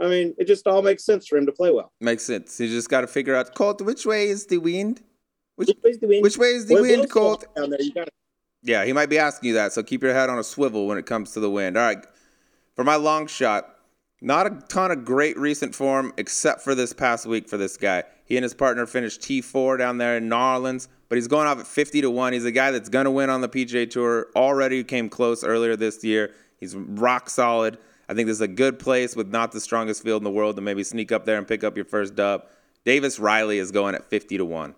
I mean, it just all makes sense for him to play well. Makes sense. You just got to figure out, Colt, which way is the wind? Which, which way is the wind? Which way is the wind, Colt? Yeah, he might be asking you that. So keep your head on a swivel when it comes to the wind. All right. For my long shot, not a ton of great recent form except for this past week for this guy. He and his partner finished T4 down there in New Orleans, but he's going off at 50 to 1. He's a guy that's going to win on the PGA Tour. Already came close earlier this year. He's rock solid. I think this is a good place with not the strongest field in the world to maybe sneak up there and pick up your first dub. Davis Riley is going at 50 to 1.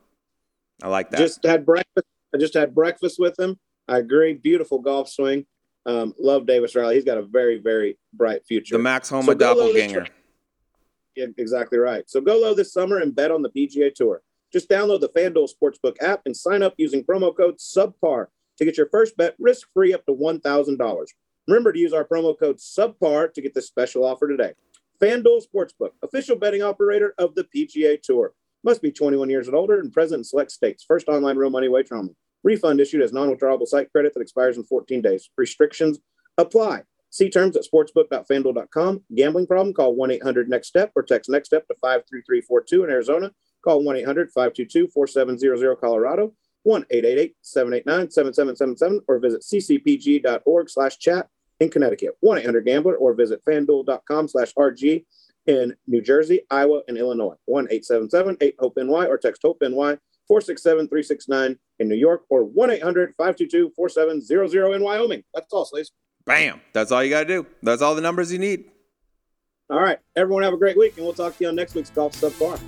I like that. Just had breakfast. I just had breakfast with him. I agree. Beautiful golf swing. Um, love Davis Riley. He's got a very, very bright future. The Max Homa so doppelganger. Yeah, exactly right. So go low this summer and bet on the PGA Tour. Just download the FanDuel Sportsbook app and sign up using promo code SUBPAR to get your first bet risk free up to $1,000. Remember to use our promo code SUBPAR to get this special offer today. FanDuel Sportsbook, official betting operator of the PGA Tour. Must be 21 years and older and present in select states. First online real money wager only. Refund issued as non-withdrawable site credit that expires in 14 days. Restrictions apply. See terms at sportsbook.fanduel.com. Gambling problem? Call 1-800-NEXT-STEP or text NEXT STEP to 53342 in Arizona. Call 1 800 522 4700 Colorado, 1 888 789 7777, or visit ccpg.org slash chat in Connecticut, 1 800 Gambler, or visit fanduel.com slash RG in New Jersey, Iowa, and Illinois, 1 877 8 HOPE NY, or text HOPE NY 467 369 in New York, or 1 800 522 4700 in Wyoming. That's all, Sleaze. Bam. That's all you got to do. That's all the numbers you need. All right. Everyone have a great week, and we'll talk to you on next week's Golf Subpar.